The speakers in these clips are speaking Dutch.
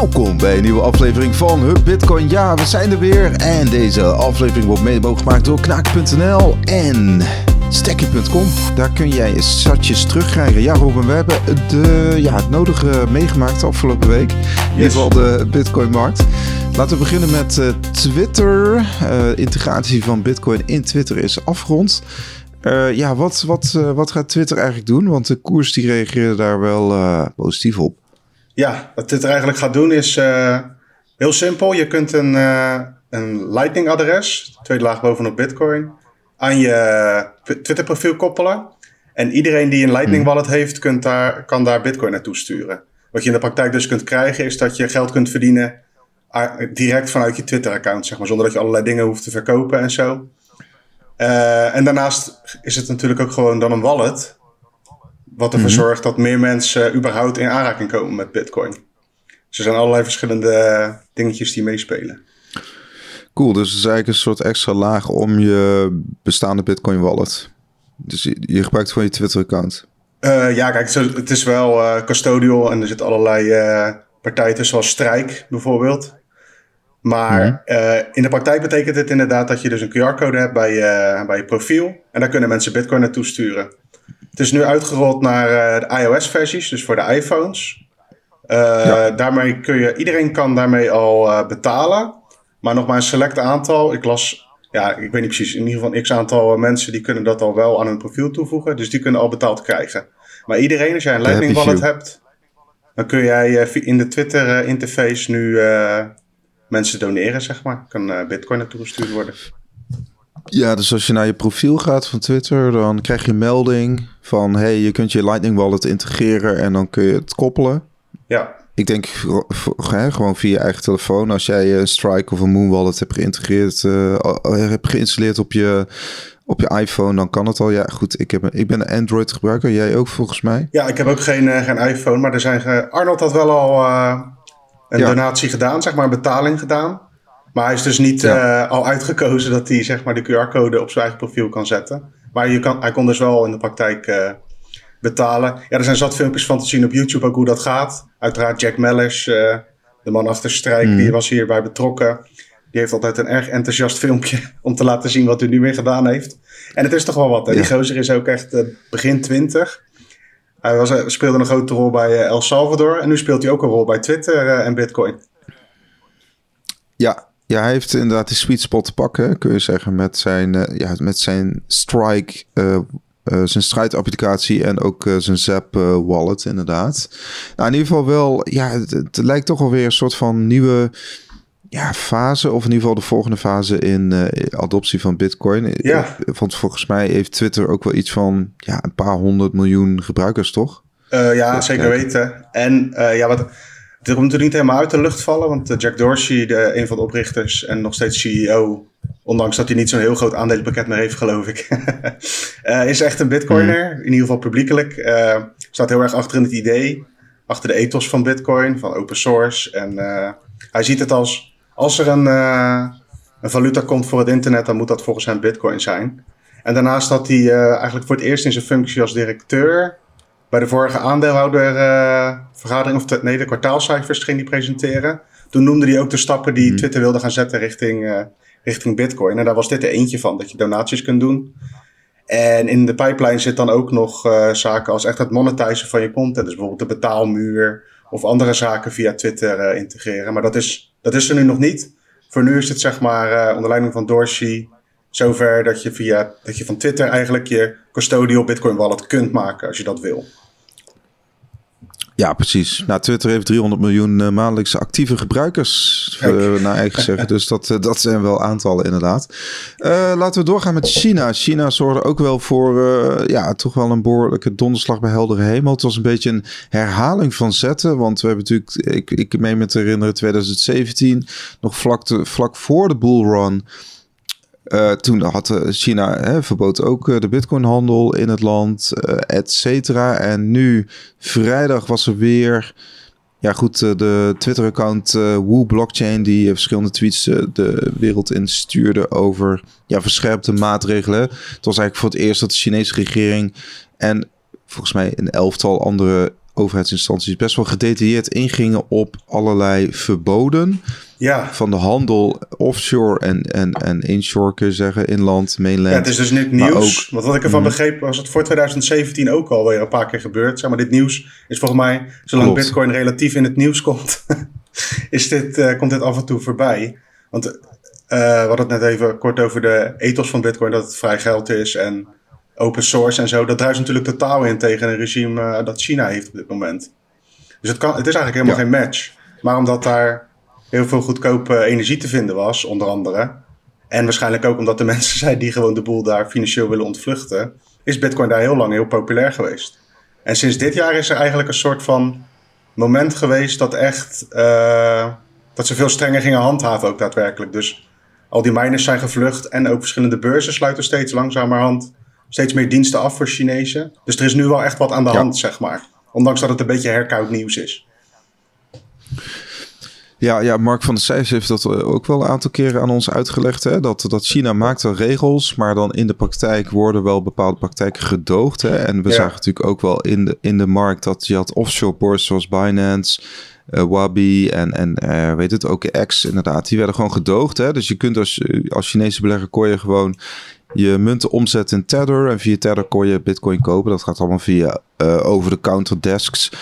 Welkom bij een nieuwe aflevering van Hub Bitcoin. Ja, we zijn er weer. En deze aflevering wordt mede mogelijk gemaakt door knaak.nl en Stacky.com. Daar kun jij satjes terugkrijgen. Ja, Robin, we hebben de, ja, het nodige meegemaakt afgelopen week. In ieder geval de Bitcoin-markt. Laten we beginnen met uh, Twitter. Uh, integratie van Bitcoin in Twitter is afgerond. Uh, ja, wat, wat, wat gaat Twitter eigenlijk doen? Want de koers die reageerde daar wel positief op. Ja, wat Twitter eigenlijk gaat doen is heel simpel. Je kunt een, een Lightning-adres, tweede laag bovenop Bitcoin, aan je Twitter-profiel koppelen. En iedereen die een Lightning hmm. Wallet heeft, kunt daar, kan daar Bitcoin naartoe sturen. Wat je in de praktijk dus kunt krijgen, is dat je geld kunt verdienen direct vanuit je Twitter-account, zeg maar, zonder dat je allerlei dingen hoeft te verkopen en zo. Uh, en daarnaast is het natuurlijk ook gewoon dan een wallet, wat ervoor mm zorgt dat meer mensen überhaupt in aanraking komen met Bitcoin. Dus er zijn allerlei verschillende dingetjes die meespelen. Cool, dus het is eigenlijk een soort extra laag om je bestaande Bitcoin wallet. Dus je, je gebruikt gewoon je Twitter-account. Uh, ja, kijk, het is wel uh, custodial en er zitten allerlei uh, partijen tussen, zoals Strijk bijvoorbeeld. Maar mhm. in de praktijk betekent het inderdaad dat je dus een QR-code hebt bij, bij je profiel. En daar kunnen mensen Bitcoin naartoe sturen. Het is nu uitgerold naar uh, de iOS-versies, dus voor de iPhones. Ja. Daarmee kun je, iedereen kan daarmee al betalen. Maar nog maar een select aantal. Ik las, ja, ik weet niet precies, in ieder geval een x aantal mensen die kunnen dat al wel aan hun profiel toevoegen. Dus die kunnen al betaald krijgen. Maar iedereen, als jij een Lightning Wallet hebt, dan kun jij in de Twitter-interface nu mensen doneren, zeg maar. Kan uh, bitcoin naartoe gestuurd worden. Ja, dus als je naar je profiel gaat van Twitter, dan krijg je een melding van... hey, je kunt je Lightning Wallet integreren en dan kun je het koppelen. Ja. Ik denk hè, gewoon via je eigen telefoon. Als jij een Strike of een Moon Wallet hebt geïntegreerd, uh, hebt geïnstalleerd op je, op je iPhone, dan kan het al. Ja, goed, ik, heb, ik ben een Android gebruiker. Jij ook volgens mij? Ja, ik heb ook geen, uh, geen iPhone, maar er zijn... Arnold had wel al een donatie gedaan, zeg maar een betaling gedaan. Maar hij is dus niet uh, al uitgekozen dat hij zeg maar, de QR-code op zijn eigen profiel kan zetten. Maar je kan, hij kon dus wel in de praktijk uh, betalen. Ja, er zijn zat filmpjes van te zien op YouTube ook hoe dat gaat. Uiteraard Jack Mellish, uh, de man achter Strijk, mm. die was hierbij betrokken. Die heeft altijd een erg enthousiast filmpje om te laten zien wat hij nu weer gedaan heeft. En het is toch wel wat. Hè? Die gozer is ook echt begin twintig. Hij was, speelde een grote rol bij eh, El Salvador. En nu speelt hij ook een rol bij Twitter eh, en Bitcoin. Ja, ja, hij heeft inderdaad die sweet spot te pakken, kun je zeggen, met zijn, uh, ja, met zijn Strike, uh, uh, zijn strijdapplicatie en ook zijn Zap wallet, inderdaad. Nou, in ieder geval wel, ja, het, het, lijkt toch alweer een soort van nieuwe ja, fase, of in ieder geval de volgende fase in adoptie van Bitcoin. Ja. Want volgens mij heeft Twitter ook wel iets van ja, een paar honderd miljoen gebruikers, toch? Ja, zeker weten. En ja, wat. Het komt natuurlijk niet helemaal uit de lucht vallen, want Jack Dorsey, de, een van de oprichters en nog steeds CEO, ondanks dat hij niet zo'n heel groot aandelenpakket meer heeft, geloof ik, is echt een Bitcoiner. Mm. In ieder geval publiekelijk. staat heel erg achter in het idee, achter de ethos van Bitcoin, van open source. En hij ziet het als als er een, uh, een valuta komt voor het internet, dan moet dat volgens hem Bitcoin zijn. En daarnaast had hij uh, eigenlijk voor het eerst in zijn functie als directeur bij de vorige aandeelhoudervergadering, uh, of nee, de kwartaalcijfers ging hij presenteren. Toen noemde hij ook de stappen die mhm. Twitter wilde gaan zetten richting, richting Bitcoin. En daar was dit er eentje van, dat je donaties kunt doen. En in de pipeline zit dan ook nog zaken als echt het monetizen van je content. Dus bijvoorbeeld de betaalmuur of andere zaken via Twitter integreren. Maar dat is dat is er nu nog niet. Voor nu is het zeg maar uh, onder leiding van Dorsey zover dat je, via, dat je van Twitter eigenlijk je custodial Bitcoin wallet kunt maken als je dat wil. Ja, precies. Nou, Twitter heeft 300 miljoen uh, maandelijkse actieve gebruikers, uh, naar eigen zeggen. Dus dat, uh, dat zijn wel aantallen inderdaad. laten we doorgaan met China. China zorgde ook wel voor ja, toch wel een behoorlijke donderslag bij heldere hemel. Het was een beetje een herhaling van zetten. Want we hebben natuurlijk, ik, ik meen me te herinneren, 2017, nog vlak, te, vlak voor de bullrun... Uh, toen had eh, China hè, verbood ook uh, de bitcoinhandel in het land, uh, et cetera. En nu, vrijdag, was er weer... Ja goed, de Twitter-account Woo Blockchain... die verschillende tweets de wereld instuurde over ja, verscherpte maatregelen. Het was eigenlijk voor het eerst dat de Chinese regering... en volgens mij een elftal andere overheidsinstanties best wel gedetailleerd ingingen op allerlei verboden. Ja. Van de handel offshore en, en, en inshore, kun je zeggen, inland, mainland. Ja, het is dus niet nieuws. Want wat ik ervan mm. begreep, was het voor 2017 ook alweer een paar keer gebeurd. Zeg maar, dit nieuws is volgens mij, zolang Bitcoin relatief in het nieuws komt, is dit, uh, komt dit af en toe voorbij. Want uh, we hadden het net even kort over de ethos van Bitcoin, dat het vrij geld is en open source en zo. Dat druist natuurlijk totaal in tegen een regime uh, dat China heeft op dit moment. Dus het, kan, het is eigenlijk helemaal geen match. Maar omdat daar heel veel goedkope energie te vinden was, onder andere. En waarschijnlijk ook omdat de mensen zijn die gewoon de boel daar financieel willen ontvluchten, is Bitcoin daar heel lang heel populair geweest. En sinds dit jaar is er eigenlijk een soort van moment geweest dat echt uh, dat ze veel strenger gingen handhaven ook daadwerkelijk. Dus al die miners zijn gevlucht en ook verschillende beurzen sluiten steeds langzamerhand steeds meer diensten af voor Chinezen. Dus er is nu wel echt wat aan de hand, zeg maar. Ondanks dat het een beetje herkoud nieuws is. Ja, ja, Mark van der Sijs heeft dat eh, ook wel een aantal keren aan ons uitgelegd. Hè? Dat, dat China maakt wel regels, maar dan in de praktijk worden wel bepaalde praktijken gedoogd. Hè? En we zagen natuurlijk ook wel in de, in de markt dat je had offshore boards zoals Binance, uh, Wabi en, en uh, weet het, ook X inderdaad. Die werden gewoon gedoogd. Hè? Dus je kunt als, als Chinese belegger kon je gewoon je munten omzetten in Tether. En via Tether kon je bitcoin kopen. Dat gaat allemaal via uh, over-the-counter desks.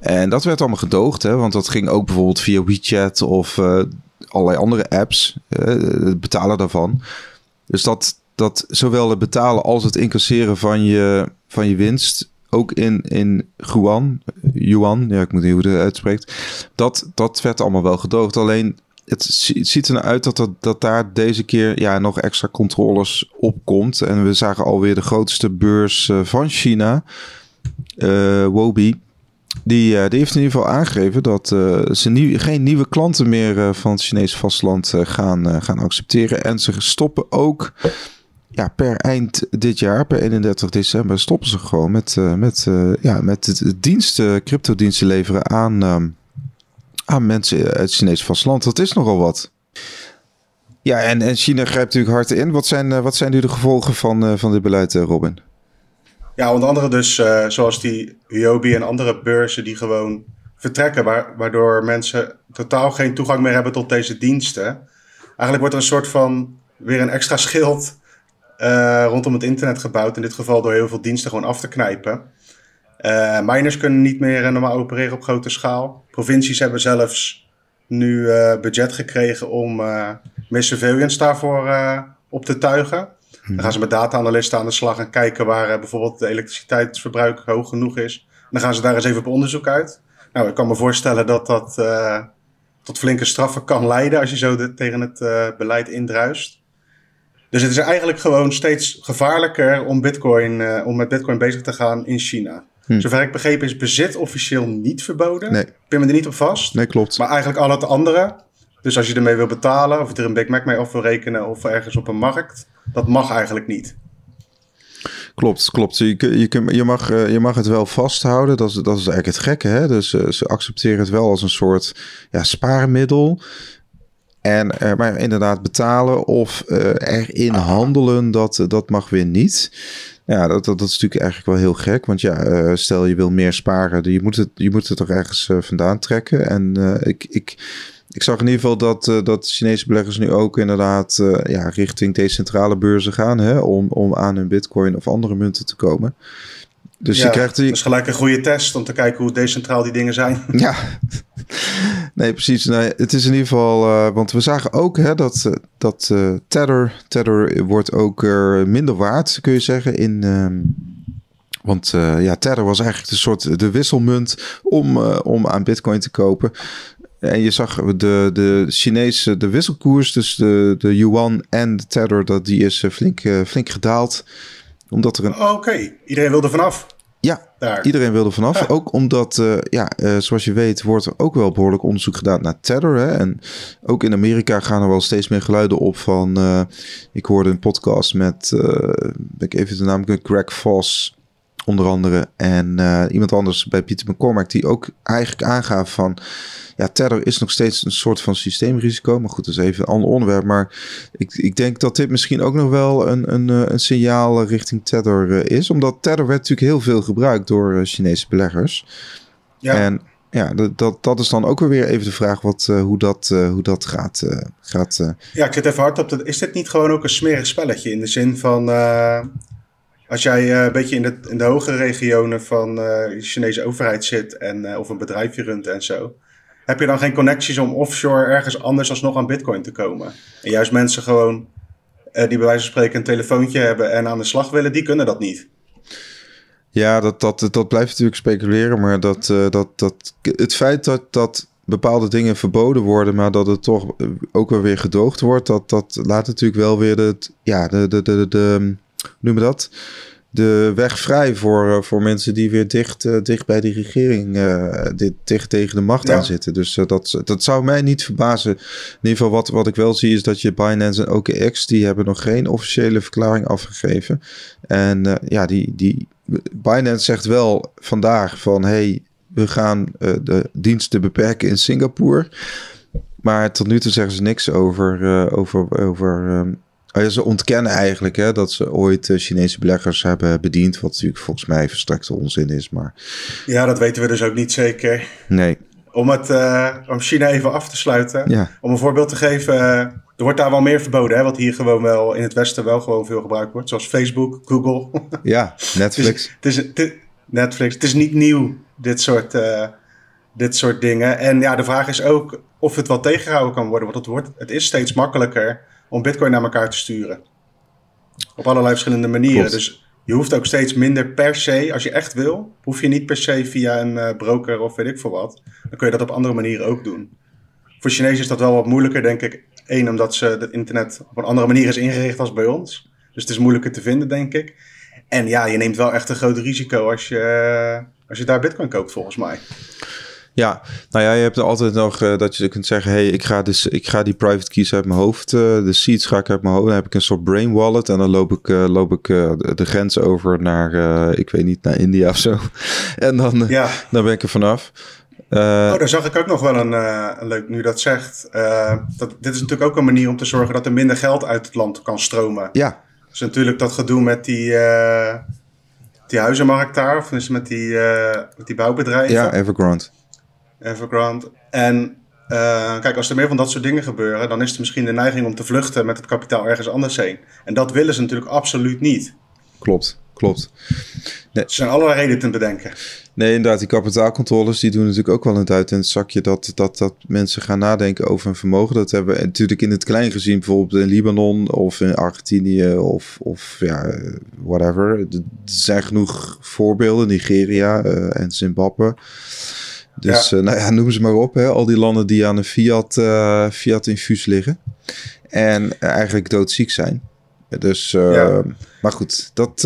En dat werd allemaal gedoogd, hè, want dat ging ook bijvoorbeeld via WeChat of uh, allerlei andere apps. Uh, het betalen daarvan. Dus dat, dat zowel het betalen als het incasseren van je, van je winst ook in, in Yuan, Yuan, ja, ik moet niet hoe het uitspreekt. Dat, dat werd allemaal wel gedoogd. Alleen het ziet er nou uit dat, dat, daar deze keer ja, nog extra controles op komt. En we zagen alweer de grootste beurs uh, van China, uh, Wobi. Die, uh, die heeft in ieder geval aangegeven dat ze geen nieuwe klanten meer van het Chinese vasteland gaan, gaan accepteren. En ze stoppen ook ja, per eind dit jaar, per 31 december, stoppen ze gewoon met, met, ja, met diensten, crypto-diensten leveren aan ehm, aan mensen uit het Chinese vasteland. Dat is nogal wat. Ja, en, en China grijpt natuurlijk hard in. Wat zijn, uh, wat zijn nu de gevolgen van, uh, van dit beleid, Robin? Ja, onder andere dus zoals die Huobi en andere beurzen die gewoon vertrekken, waardoor mensen totaal geen toegang meer hebben tot deze diensten. Eigenlijk wordt er een soort van weer een extra schild rondom het internet gebouwd. In dit geval door heel veel diensten gewoon af te knijpen. Uh, miners kunnen niet meer normaal opereren op grote schaal. Provincies hebben zelfs nu uh, budget gekregen om uh, meer surveillance daarvoor op te tuigen. Dan gaan ze met data-analysten aan de slag en kijken waar bijvoorbeeld de elektriciteitsverbruik hoog genoeg is. En dan gaan ze daar eens even op onderzoek uit. Nou, ik kan me voorstellen dat dat tot flinke straffen kan leiden als je zo de, tegen het beleid indruist. Dus het is eigenlijk gewoon steeds gevaarlijker om, Bitcoin, om met Bitcoin bezig te gaan in China. Hm. Zover ik begrepen is bezit officieel niet verboden. Nee. Ik ben me er niet op vast. Nee, klopt. Maar eigenlijk al het andere. Dus als je ermee wil betalen, of je er een Big Mac mee af wil rekenen, of ergens op een markt, dat mag eigenlijk niet. Klopt, klopt. Je, je, je, mag, eh, je mag het wel vasthouden. Dat is, dat is eigenlijk het gekke. Hè? Dus uh, ze accepteren het wel als een soort ja, spaarmiddel. En, uh, maar inderdaad betalen of erin handelen, dat, dat mag weer niet. Ja, dat, dat, dat, is natuurlijk eigenlijk wel heel gek. Want ja, uh, stel je wil meer sparen, je moet het, je moet het toch ergens uh, vandaan trekken. En uh, ik, ik, ik zag in ieder geval dat, dat Chinese beleggers nu ook inderdaad ja, richting decentrale beurzen gaan. Hè, om, om aan hun bitcoin of andere munten te komen. Dus ja, je krijgt die... Dat is gelijk een goede test om te kijken hoe decentraal die dingen zijn. Ja, nee, precies. Nee, het is in ieder geval, uh, want we zagen ook hè, dat, uh, dat uh, Tether, Tether wordt ook minder waard, kun je zeggen, in... Um, want ja, Tether was eigenlijk de soort de wisselmunt om, om aan Bitcoin te kopen. En je zag de, de Chinese de wisselkoers, dus de, de yuan en de Tether, dat die is flink, flink gedaald omdat er een... Oké, iedereen wilde vanaf. Ja, Daar. iedereen wilde vanaf. Ook omdat, uh, ja, uh, zoals je weet, wordt er ook wel behoorlijk onderzoek gedaan naar Tether. Hè? En ook in Amerika gaan er wel steeds meer geluiden op van... Uh, ik hoorde een podcast met, ben ik even de naam, Greg Voss onder andere. En iemand anders bij Pieter McCormack die ook eigenlijk aangaf van... Ja, Tether is nog steeds een soort van systeemrisico. Maar goed, dat is even een ander onderwerp. Maar ik, ik denk dat dit misschien ook nog wel een, een, eh, een signaal richting Tether eh, is. Omdat Tether werd natuurlijk heel veel gebruikt door eh, Chinese beleggers. Ja. En ja, dat, dat is dan ook weer even de vraag wat, uh, hoe, dat, uh, hoe dat gaat. Uh, gaat Ja, ik zit even hard op. De, is dit niet gewoon ook een smerig spelletje? In de zin van, als jij een beetje in de, in de hogere regionen van de Chinese overheid zit en, of een bedrijfje runt en zo. Heb je dan geen connecties om offshore ergens anders alsnog aan bitcoin te komen? En juist mensen gewoon die bij wijze van spreken een telefoontje hebben en aan de slag willen, die kunnen dat niet. Ja, dat, dat, dat blijft natuurlijk speculeren. Maar dat, dat, dat, het feit dat, dat bepaalde dingen verboden worden, maar dat het toch ook wel weer gedoogd wordt, dat, dat laat natuurlijk wel weer de, ja, de, de, de, de, noem dat? De weg vrij voor, eh, voor mensen die weer dicht, uh, dicht bij die regering, uh, dit, dicht tegen de macht ja. aan zitten. Dus dat, dat zou mij niet verbazen. In ieder geval, wat, wat ik wel zie, is dat je Binance en OKX, die hebben nog geen officiële verklaring afgegeven. En ja, die, die, Binance zegt wel vandaag van hey, we gaan uh, de diensten beperken in Singapore. Maar tot nu toe zeggen ze niks over. Uh, over, over um, ja, ze ontkennen eigenlijk hè, dat ze ooit uh, Chinese beleggers hebben bediend. Wat natuurlijk volgens mij verstrekte onzin is. Maar... Ja, dat weten we dus ook niet zeker. Nee. Om, het, om China even af te sluiten. Ja. Om een voorbeeld te geven. Er wordt daar wel meer verboden, hè, wat hier gewoon wel in het Westen wel gewoon veel gebruikt wordt. Zoals Facebook, Google. Ja, Netflix. het, is, het, is, Netflix. Het is niet nieuw, dit soort, uh, dit soort dingen. En ja, de vraag is ook of het wel tegengehouden kan worden. Want het, wordt, het is steeds makkelijker om bitcoin naar elkaar te sturen. Op allerlei verschillende manieren. Dus je hoeft ook steeds minder per se, als je echt wil, hoef je niet per se via een uh, broker of weet ik veel wat. Dan kun je dat op andere manieren ook doen. Voor Chinezen is dat wel wat moeilijker, denk ik. Eén, omdat ze het internet op een andere manier is ingericht als bij ons. Dus het is moeilijker te vinden, denk ik. En ja, je neemt wel echt een groot risico als je, als je daar bitcoin koopt, volgens mij. Ja, nou ja, je hebt er altijd nog uh, dat je kunt zeggen: hey, ik ga, dus, ik ga die private keys uit mijn hoofd, uh, de seeds ga ik uit mijn hoofd. Dan heb ik een soort brain wallet en dan loop ik, uh, loop ik de grens over naar, ik weet niet, naar India of zo. en dan, ja. dan ben ik er vanaf. oh, daar zag ik ook nog wel een, een leuk, nu dat zegt. dat, dit is natuurlijk ook een manier om te zorgen dat er minder geld uit het land kan stromen. Ja, dus natuurlijk dat gedoe met die, die huizenmarkt daar, of dus met die, uh, met die bouwbedrijven. Ja, Evergrande. Evergrande. En uh, kijk, als er meer van dat soort dingen gebeuren, dan is er misschien de neiging om te vluchten met het kapitaal ergens anders heen. En dat willen ze natuurlijk absoluut niet. Klopt, klopt. Nee. Er zijn allerlei redenen te bedenken. Nee, inderdaad, die kapitaalcontroles die doen natuurlijk ook wel een duit in het zakje dat, dat, dat mensen gaan nadenken over hun vermogen. Dat hebben we natuurlijk in het klein gezien, bijvoorbeeld in Libanon of in Argentinië of, of ja, whatever. Er zijn genoeg voorbeelden, Nigeria uh, en Zimbabwe. Dus ja. Uh, nou ja, noem ze maar op, hè. al die landen die aan een fiat, uh, fiat infuus liggen en eigenlijk doodziek zijn. Dus, ja. maar goed, dat,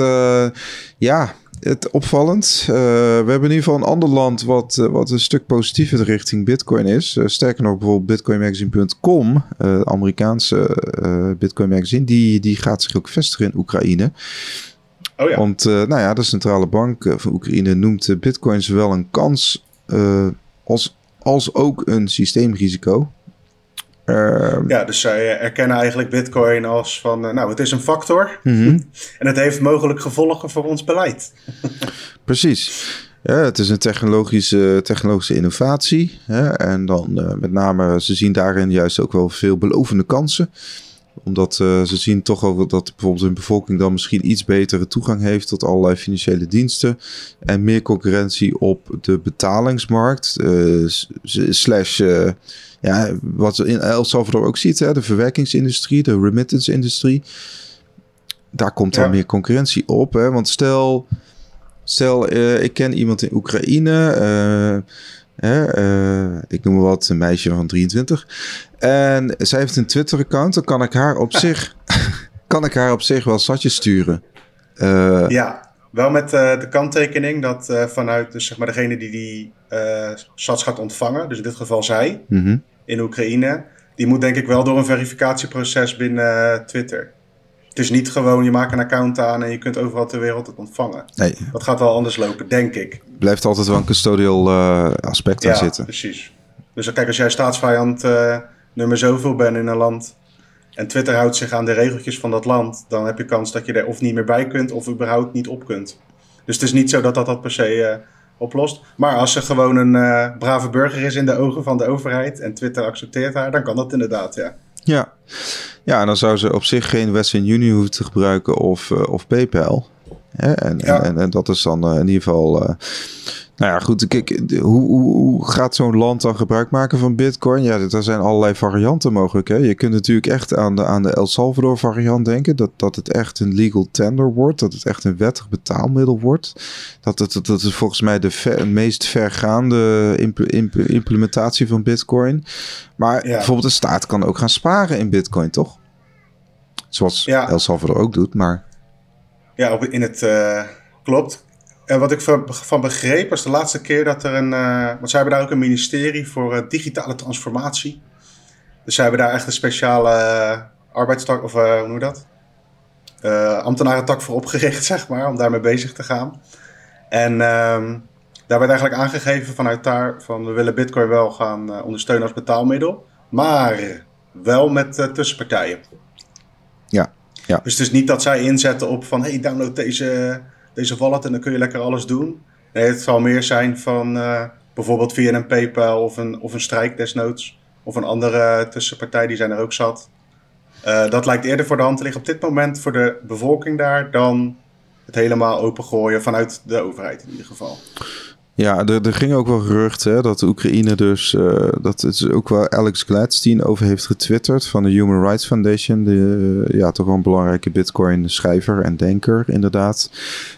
ja, het opvallend. Uh, we hebben in ieder geval een ander land wat, uh, wat een stuk positiever richting Bitcoin is. Uh, sterker nog, bijvoorbeeld bitcoinmagazine.com, Amerikaanse Bitcoin magazine, die, die gaat zich ook vestigen in Oekraïne. Oh ja. Want nou ja, de centrale bank van Oekraïne noemt Bitcoin zowel een kans als, als ook een systeemrisico. Ehm, ja, dus zij erkennen eigenlijk Bitcoin als van, uh, nou, het is een factor mhm. en het heeft mogelijk gevolgen voor ons beleid. Precies. Ja, het is een technologische, technologische innovatie. Hè? En dan uh, met name, ze zien daarin juist ook wel veel belovende kansen omdat uh, ze zien toch ook dat bijvoorbeeld hun bevolking dan misschien iets betere toegang heeft tot allerlei financiële diensten. En meer concurrentie op de betalingsmarkt. Uh, slash uh, ja, wat in El Salvador ook ziet, hè, de verwerkingsindustrie, de remittance-industrie. Daar komt dan meer concurrentie op. Hè? Want stel, stel ik ken iemand in Oekraïne. Uh, ik noem maar wat, een meisje van 23. En zij heeft een Twitter-account. Dan kan ik haar op zich, kan ik haar op zich wel satjes sturen. Uh, ja, wel met uh, de kanttekening dat vanuit dus, zeg maar, degene die die sats gaat ontvangen, dus in dit geval zij, mm-hmm. in Oekraïne, die moet denk ik wel door een verificatieproces binnen Twitter. Het is niet gewoon je maakt een account aan en je kunt overal ter wereld het ontvangen. Nee. Dat gaat wel anders lopen, denk ik. Blijft altijd wel een custodial uh, aspect aan ja, zitten. precies. Dus kijk, als jij staatsvijand uh, nummer zoveel bent in een land en Twitter houdt zich aan de regeltjes van dat land, dan heb je kans dat je er of niet meer bij kunt of überhaupt niet op kunt. Dus het is niet zo dat dat, dat per se uh, oplost. Maar als ze gewoon een brave burger is in de ogen van de overheid en Twitter accepteert haar, dan kan dat inderdaad, ja. Ja, ja en dan zou ze op zich geen Western Union hoeven te gebruiken of, uh, of PayPal. En, en, en, dat is dan uh, in ieder geval nou ja, goed. Kijk, hoe, hoe, gaat zo'n land dan gebruik maken van Bitcoin? Ja, er zijn allerlei varianten mogelijk. Hè? Je kunt natuurlijk echt aan de, aan de El Salvador variant denken. Dat, dat het echt een legal tender wordt. Dat het echt een wettig betaalmiddel wordt. Dat, het, dat, dat is volgens mij de meest vergaande implementatie van Bitcoin. Maar bijvoorbeeld de staat kan ook gaan sparen in Bitcoin, toch? Zoals El Salvador ook doet, maar... Ja, in het... Uh, klopt. En wat ik van begreep was de laatste keer dat er een. Uh, want zij hebben daar ook een ministerie voor uh, digitale transformatie. Dus zij hebben daar echt een speciale uh, arbeidstak, of hoe noem je dat? ambtenarentak voor opgericht, zeg maar, om daarmee bezig te gaan. En um, daar werd eigenlijk aangegeven vanuit daar: van we willen Bitcoin wel gaan ondersteunen als betaalmiddel, maar wel met tussenpartijen. Ja, ja. Dus het is niet dat zij inzetten op van hey, download deze deze wallet en dan kun je lekker alles doen. Het zal meer zijn van uh, bijvoorbeeld via een PayPal of een, of een strijk desnoods. Of een andere tussenpartij, die zijn er ook zat. Uh, dat lijkt eerder voor de hand te liggen op dit moment voor de bevolking daar dan het helemaal opengooien vanuit de overheid in ieder geval. Ja, er, er ging ook wel gerucht hè, dat de Oekraïne dus, uh, dat het ook wel Alex Gladstein over heeft getwitterd van de Human Rights Foundation. De, uh, ja, toch wel een belangrijke bitcoin schrijver en denker inderdaad.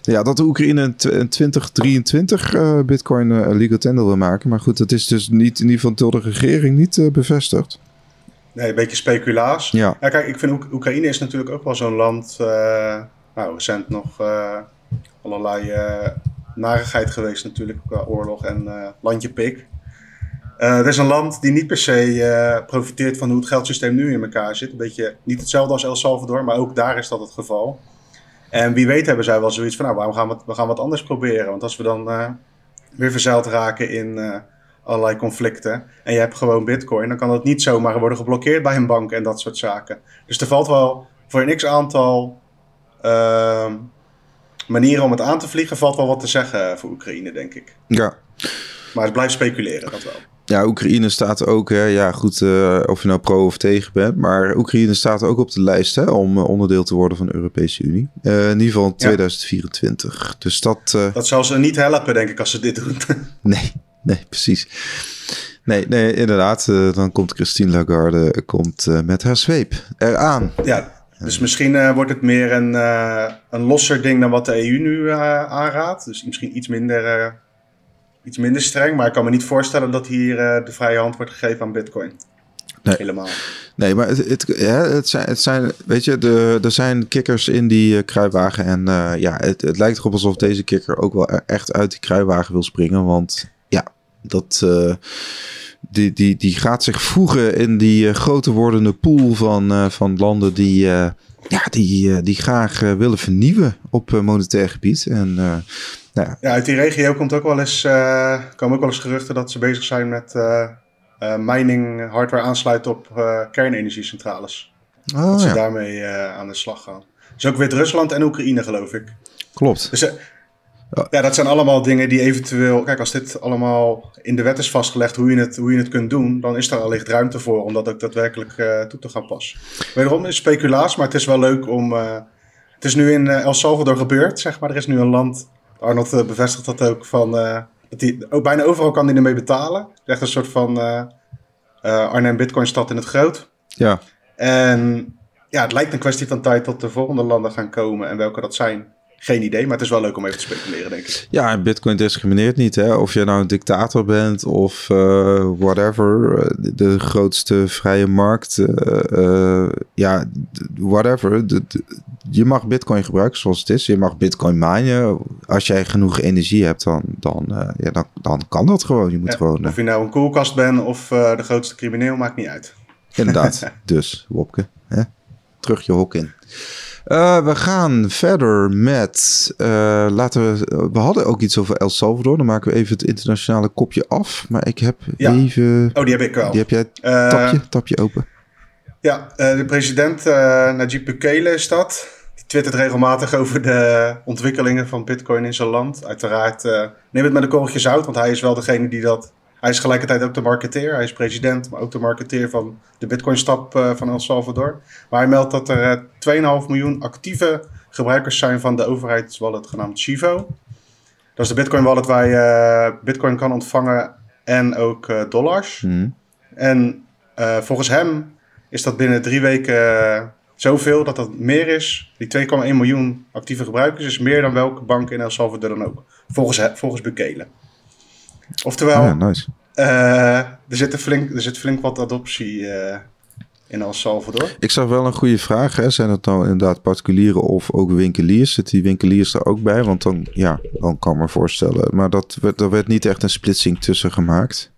Ja, dat de Oekraïne in 2023 uh, bitcoin legal tender wil maken. Maar goed, dat is dus niet in ieder geval door de regering niet bevestigd. Nee, een beetje speculaas. Ja. ja kijk, ik vind Oekraïne is natuurlijk ook wel zo'n land, nou recent nog allerlei narigheid geweest natuurlijk qua oorlog en uh, landje pik. Uh, is een land die niet per se uh, profiteert van hoe het geldsysteem nu in elkaar zit. Een beetje niet hetzelfde als El Salvador, maar ook daar is dat het geval. En wie weet hebben zij wel zoiets van, nou, waarom gaan we, we gaan wat anders proberen? Want als we dan weer verzeild raken in allerlei conflicten en je hebt gewoon bitcoin, dan kan dat niet zomaar worden geblokkeerd bij een bank en dat soort zaken. Dus er valt wel voor een x-aantal ehm, manieren om het aan te vliegen valt wel wat te zeggen voor Oekraïne, denk ik. Ja. Maar het blijft speculeren, dat wel. Ja, Oekraïne staat ook, hè, ja goed, uh, of je nou pro of tegen bent, maar Oekraïne staat ook op de lijst hè, om uh, onderdeel te worden van de Europese Unie. Uh, in ieder geval in 2024. Ja. Dus dat... dat zal ze niet helpen, denk ik, als ze dit doen. nee, nee, precies. Nee, nee inderdaad. dan komt Christine Lagarde komt, met haar zweep eraan. Ja, dus misschien uh, wordt het meer een, uh, een losser ding dan wat de EU nu uh, aanraadt. Dus misschien iets minder, iets minder streng. Maar ik kan me niet voorstellen dat hier de vrije hand wordt gegeven aan Bitcoin. Nee. Helemaal. Nee, maar het, het, ja, het, zijn, het zijn, weet je, de, er zijn kikkers in die kruiwagen. En ja, het, het lijkt erop alsof deze kikker ook wel e-, echt uit die kruiwagen wil springen. Want ja, dat die, die, die gaat zich voegen in die uh, groter wordende pool van, uh, van landen die, uh, ja, die, die graag willen vernieuwen op monetair gebied. En, nou ja. ja, uit die regio komt ook wel eens, komen ook wel eens geruchten dat ze bezig zijn met mining hardware aansluiten op kernenergiecentrales. Oh, dat ze daarmee aan de slag gaan. Dus ook Wit-Rusland en Oekraïne, geloof ik. Klopt. Dus ja, dat zijn allemaal dingen die eventueel. Kijk, als dit allemaal in de wet is vastgelegd hoe je het, hoe je het kunt doen, dan is daar allicht ruimte voor om dat ook daadwerkelijk uh, toe te gaan passen. Wederom is speculaas, maar het is wel leuk om. Uh, het is nu in uh, El Salvador gebeurd, zeg maar. Er is nu een land. Arnold bevestigt dat ook van. dat die, ook bijna overal kan hij ermee betalen. Echt een soort van Arnhem Bitcoin stad in het groot. Ja. En ja, het lijkt een kwestie van tijd tot de volgende landen gaan komen en welke dat zijn. Geen idee, maar het is wel leuk om even te speculeren, denk ik. Ja, en Bitcoin discrimineert niet. Hè? Of je nou een dictator bent of uh, whatever. De grootste vrije markt. Uh, ja, whatever. De, de, je mag Bitcoin gebruiken zoals het is. Je mag Bitcoin minen. Als jij genoeg energie hebt, dan, dan, ja, dan, dan kan dat gewoon. Je moet ja, gewoon of je nou een koelkast bent of de grootste crimineel, maakt niet uit. Inderdaad. dus, Wopke, hè? terug je hok in. Uh, we gaan verder met. Uh, laten we. We hadden ook iets over El Salvador. Dan maken we even het internationale kopje af. Maar ik heb ja. even. Oh, die heb ik wel. Die heb jij. Tapje, uh, tapje open. Ja, de president Najib Bukele is dat. twittert regelmatig over de ontwikkelingen van Bitcoin in zijn land. Uiteraard, neem het met een korreltje zout, want hij is wel degene die dat. Hij is tegelijkertijd ook de marketeer. Hij is president, maar ook de marketeer van de Bitcoin-stap uh, van El Salvador. Maar hij meldt dat er uh, 2,5 miljoen actieve gebruikers zijn van de overheidswallet genaamd Chivo. Dat is de Bitcoin wallet waar je Bitcoin kan ontvangen en ook dollars. Mm. En volgens hem is dat binnen drie weken zoveel dat dat meer is. Die 2,1 miljoen actieve gebruikers is meer dan welke bank in El Salvador dan ook. Volgens, volgens Bekelen. Oftewel, ja, nice. uh, er, zit flink, er zit flink wat adoptie uh, in El Salvador. Ik zag wel een goede vraag. Hè? Zijn het nou inderdaad particulieren of ook winkeliers? Zitten die winkeliers er ook bij? Want dan, ja, dan kan ik me voorstellen. Maar dat werd, er werd niet echt een splitsing tussen gemaakt.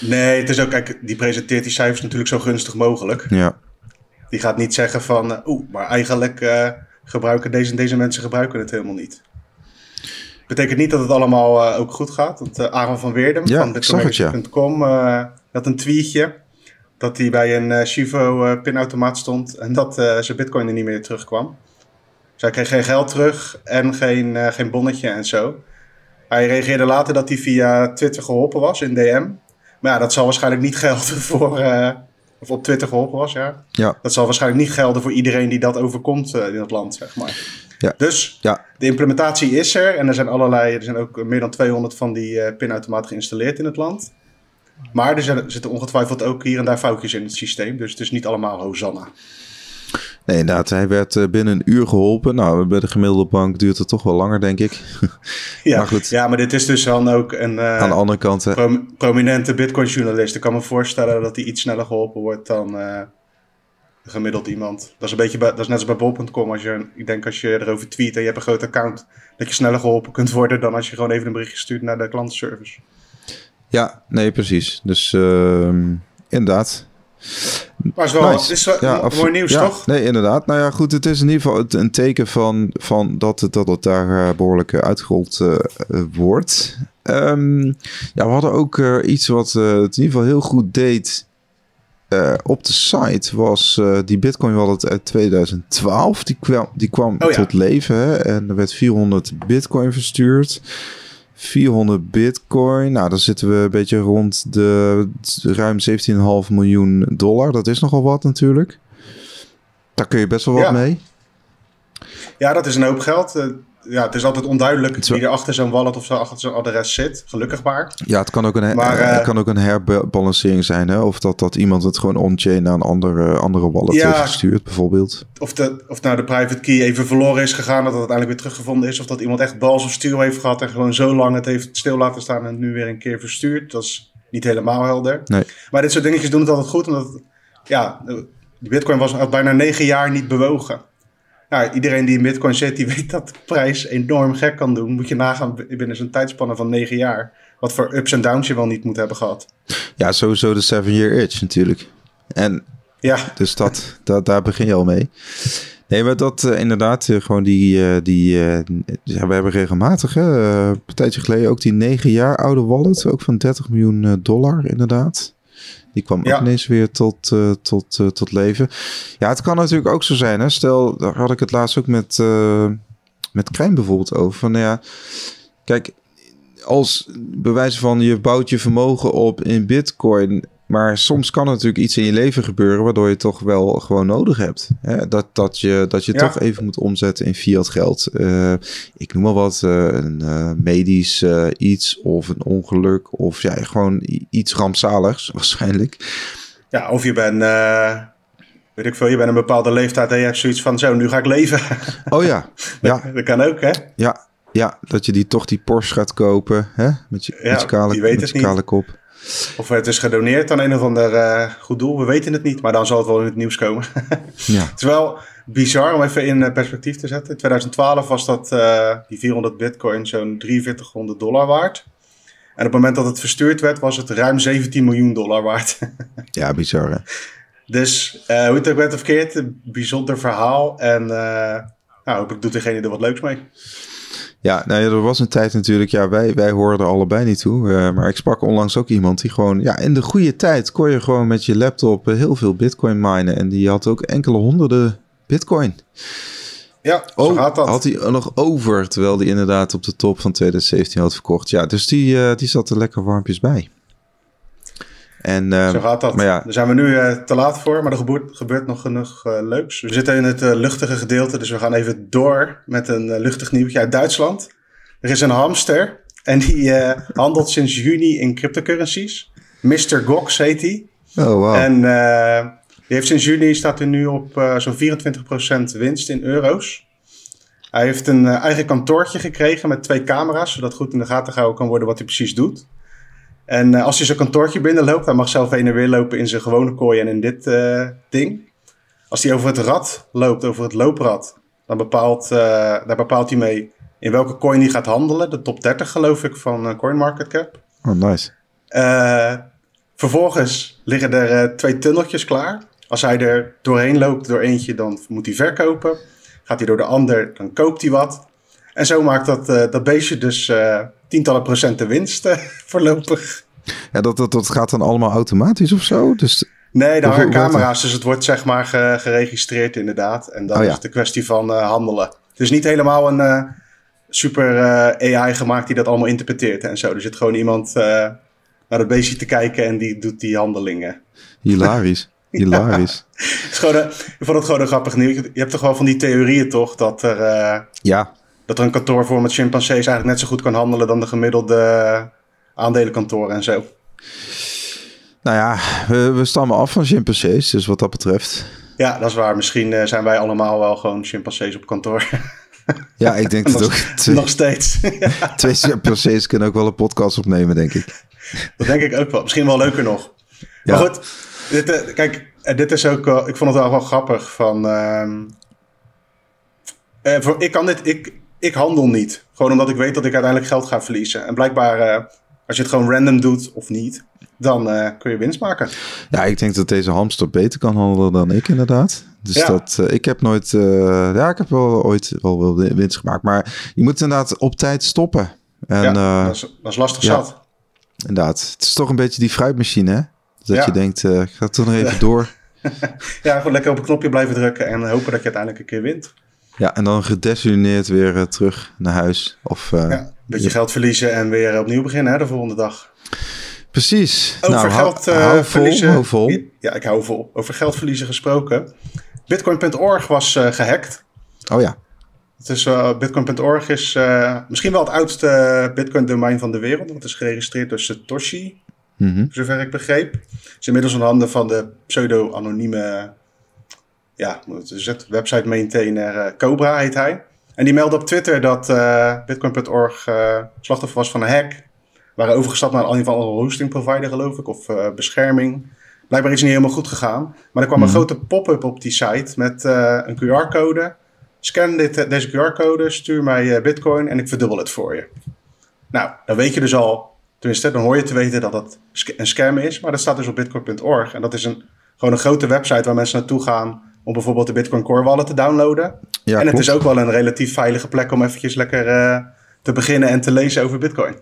Nee, het is ook, kijk, die presenteert die cijfers natuurlijk zo gunstig mogelijk. Ja. Die gaat niet zeggen van, uh, oeh, maar eigenlijk uh, gebruiken deze, deze mensen gebruiken het helemaal niet. Betekent niet dat het allemaal uh, ook goed gaat. Want Aaron van Weerdem ja, van bitcoinmagazine.com ja. had een tweetje dat hij bij een Chivo pinautomaat stond en dat zijn bitcoin er niet meer terugkwam. Dus hij kreeg geen geld terug en geen, geen bonnetje en zo. Hij reageerde later dat hij via Twitter geholpen was in DM. Maar ja, dat zal waarschijnlijk niet gelden voor, of op Twitter geholpen was, ja. ja. Dat zal waarschijnlijk niet gelden voor iedereen die dat overkomt uh, in het land, zeg maar. Ja. Dus ja. de implementatie is er en er zijn allerlei, er zijn ook meer dan 200 van die uh, pinautomaten geïnstalleerd in het land. Maar er, zijn, zitten ongetwijfeld ook hier en daar foutjes in het systeem, dus het is niet allemaal Hosanna. Nee, inderdaad. Hij werd uh, binnen een uur geholpen. Nou, bij de gemiddelde bank duurt het toch wel langer, denk ik. ja, maar goed. ja, maar dit is dus dan ook een uh, aan de andere kant, uh, pro prominente Bitcoin-journalist. Ik kan me voorstellen dat hij iets sneller geholpen wordt dan gemiddeld iemand. Dat is een beetje bij, dat is net als bij bol.com. Als je, ik denk als je erover tweet en je hebt een groot account, dat je sneller geholpen kunt worden dan als je gewoon even een berichtje stuurt naar de klantenservice. Ja, nee, precies. Dus ehm, inderdaad. Maar is wel, nice. is wel ja, mooi nieuws, ja, toch? Nee, inderdaad. Nou ja, goed, het is in ieder geval een teken van, van dat, het, dat het daar behoorlijk uitgerold uh, wordt. Um, ja, we hadden ook uh, iets wat het in ieder geval heel goed deed op de site. Was die Bitcoin wallet uit 2012. Die kwam, die kwam oh, ja. tot leven hè? en er werd 400 Bitcoin verstuurd. 400 bitcoin. Nou, dan zitten we een beetje rond de ruim 17,5 miljoen dollar. Dat is nogal wat natuurlijk. Daar kun je best wel wat ja. mee. Ja, dat is een hoop geld. Ja, het is altijd onduidelijk Het is wie er achter zo'n wallet of zo achter zo'n adres zit. Gelukkig maar. Ja, het kan ook een, Maar, het eh, kan ook een herbalancering zijn. Hè? Of dat, dat iemand het gewoon on-chain naar een andere, andere wallet Ja. heeft gestuurd, bijvoorbeeld. Of, de, of nou de private key even verloren is gegaan, dat het uiteindelijk weer teruggevonden is. Of dat iemand echt bals of stuur heeft gehad en gewoon zo lang het heeft stil laten staan en het nu weer een keer verstuurd. Dat is niet helemaal helder. Nee. Maar dit soort dingetjes doen het altijd goed, omdat ja, de bitcoin was al bijna negen jaar niet bewogen. Ja, iedereen die in bitcoin zit, die weet dat de prijs enorm gek kan doen. Moet je nagaan binnen zo'n tijdspanne van negen jaar. Wat voor ups en downs je wel niet moet hebben gehad. Ja, sowieso de 7-year itch natuurlijk. En Ja, Dus dat, dat, daar begin je al mee. Nee, maar dat eh, inderdaad, eh, gewoon die, eh, die ja, we hebben regelmatig, hè, een tijdje geleden ook die negen jaar oude wallet, ook van 30 miljoen dollar inderdaad. Die kwam Ja. ook ineens weer tot, eh, tot, eh, tot leven. Ja, het kan natuurlijk ook zo zijn, hè. Stel, daar had ik het laatst ook met, eh met Krijn bijvoorbeeld over, van nou ja, kijk, als bewijs van je bouwt je vermogen op in bitcoin. Maar soms kan er natuurlijk iets in je leven gebeuren waardoor je het toch wel gewoon nodig hebt. Hè? Dat, dat je, dat je Ja. toch even moet omzetten in fiat geld. Eh, ik noem maar wat, eh, een eh, medisch iets of een ongeluk of ja, gewoon iets rampzaligs waarschijnlijk. ja of je bent, weet ik veel, je bent een bepaalde leeftijd en je hebt zoiets van, zo, nu ga ik leven. Oh ja, ja, dat kan ook, hè? ja, ja, dat je die toch die Porsche gaat kopen hè? met je, Ja, met je kale, weet met je kale kop. Of het is gedoneerd aan een of ander eh, goed doel, we weten het niet. Maar dan zal het wel in het nieuws komen. Ja, Het is wel bizar om even in eh, perspectief te zetten. In 2012 was dat eh, die 400 bitcoin zo'n 4300 dollar waard. En op het moment dat het verstuurd werd, was het ruim 17 miljoen dollar waard. ja bizar hè. dus eh, hoe het ook werd of verkeerd, een bijzonder verhaal. En nou, hopelijk doet degene er wat leuks mee. Ja, nou ja, er was een tijd natuurlijk, ja, wij, wij hoorden er allebei niet toe. eh, maar ik sprak onlangs ook iemand die gewoon, ja, in de goede tijd kon je gewoon met je laptop eh, heel veel bitcoin minen. En die had ook enkele honderden bitcoin. Ja, Oh, gaat dat. had hij nog over, terwijl hij inderdaad op de top van 2017 had verkocht. Ja, dus die, eh, die zat er lekker warmpjes bij. En, Zo gaat dat. Maar ja, Daar zijn we nu eh, te laat voor, maar er gebeurt, gebeurt nog genoeg eh, leuks. We zitten in het eh, luchtige gedeelte, dus we gaan even door met een luchtig nieuwtje uit Duitsland. Er is een hamster en die handelt sinds juni in cryptocurrencies. Mr. Gox heet hij. oh wow. En die heeft sinds juni staat hij nu op zo'n 24% winst in euro's. Hij heeft een eigen kantoortje gekregen met twee camera's, zodat goed in de gaten gehouden kan worden wat hij precies doet. En eh, als hij zijn kantoortje binnenloopt, hij mag zelf heen en weer lopen in zijn gewone kooi en in dit eh, ding. Als hij over het rad loopt, over het looprad, dan bepaalt, eh, daar bepaalt hij mee in welke coin hij gaat handelen. De top 30 geloof ik van CoinMarketCap. oh, nice. Vervolgens liggen er twee tunneltjes klaar. Als hij er doorheen loopt door eentje, dan moet hij verkopen. Gaat hij door de ander, dan koopt hij wat. En zo maakt dat, dat beestje dus tientallen procenten winst eh, voorlopig. Ja, dat, dat, dat gaat dan allemaal automatisch of zo? Dus, Nee, daar hangen camera's, dus het wordt zeg maar ge- geregistreerd inderdaad. En dan Oh ja. is het een kwestie van eh, handelen. Het is niet helemaal een eh, super AI gemaakt die dat allemaal interpreteert en zo. Er zit gewoon iemand naar het beestje te kijken en die doet die handelingen. hilarisch. Hilarisch. Het is gewoon ik vond het gewoon een grappig nieuws. Je hebt toch wel van die theorieën toch, dat er, Ja, dat er een kantoor voor met chimpansees eigenlijk net zo goed kan handelen dan de gemiddelde aandelenkantoren en zo. nou ja, we, we stammen af van chimpansees, dus wat dat betreft. Ja, dat is waar. Misschien eh, zijn wij allemaal wel gewoon chimpansees op kantoor. Ja, ik denk dat ook twee, Nog steeds. twee chimpansees kunnen ook wel een podcast opnemen, denk ik. dat denk ik ook wel. Misschien wel leuker nog. Ja. Maar goed, dit, eh, kijk, eh, dit is ook ik vond het wel, wel grappig van, ehm, eh, voor, ik kan dit, ik, ik handel niet. Gewoon omdat ik weet dat ik uiteindelijk geld ga verliezen. En blijkbaar, eh, als je het gewoon random doet of niet, dan eh, kun je winst maken. Ja, ik denk dat deze hamster beter kan handelen dan ik inderdaad. Dus Ja. dat, eh, ik heb nooit, ja, ik heb wel ooit wel, wel winst gemaakt. Maar je moet inderdaad op tijd stoppen. En ja, dat, is, dat is lastig ja. zat. inderdaad, het is toch een beetje die fruitmachine, hè? Dat Ja. je denkt, ik ga toch nog even door. Ja, gewoon lekker op een knopje blijven drukken en hopen dat je uiteindelijk een keer wint. Ja, en dan gedesillusioneerd weer eh, terug naar huis. Of, eh, Ja, een beetje geld verliezen en weer opnieuw beginnen hè, de volgende dag. Precies. Over nou, geld eh, hou vol, verliezen. vol. Ja, ik hou vol. Over geld verliezen gesproken. Bitcoin.org was eh, gehackt. Oh ja. Het is, eh, Bitcoin.org is misschien wel het oudste Bitcoin-domein van de wereld. Want het is geregistreerd door Satoshi, Mhm. zover ik begreep. Het is inmiddels in handen van de pseudo-anonieme ja, is het? website maintainer eh, Cobra heet hij. En die meldde op Twitter dat eh, Bitcoin.org eh, slachtoffer was van een hack. Waren overgestapt naar een een hosting provider, geloof ik, of bescherming. Blijkbaar is het niet helemaal goed gegaan. Maar er kwam een grote pop-up op die site met een QR-code. Scan dit, deze QR-code, stuur mij Bitcoin en ik verdubbel het voor je. Nou, dan weet je dus al, tenminste, dan hoor je te weten dat dat een scam is. Maar dat staat dus op bitcoin.org. En dat is een, gewoon een grote website waar mensen naartoe gaan om bijvoorbeeld de Bitcoin Core Wallet te downloaden. Ja, en het klopt. is ook wel een relatief veilige plek om eventjes lekker eh, te beginnen en te lezen over Bitcoin.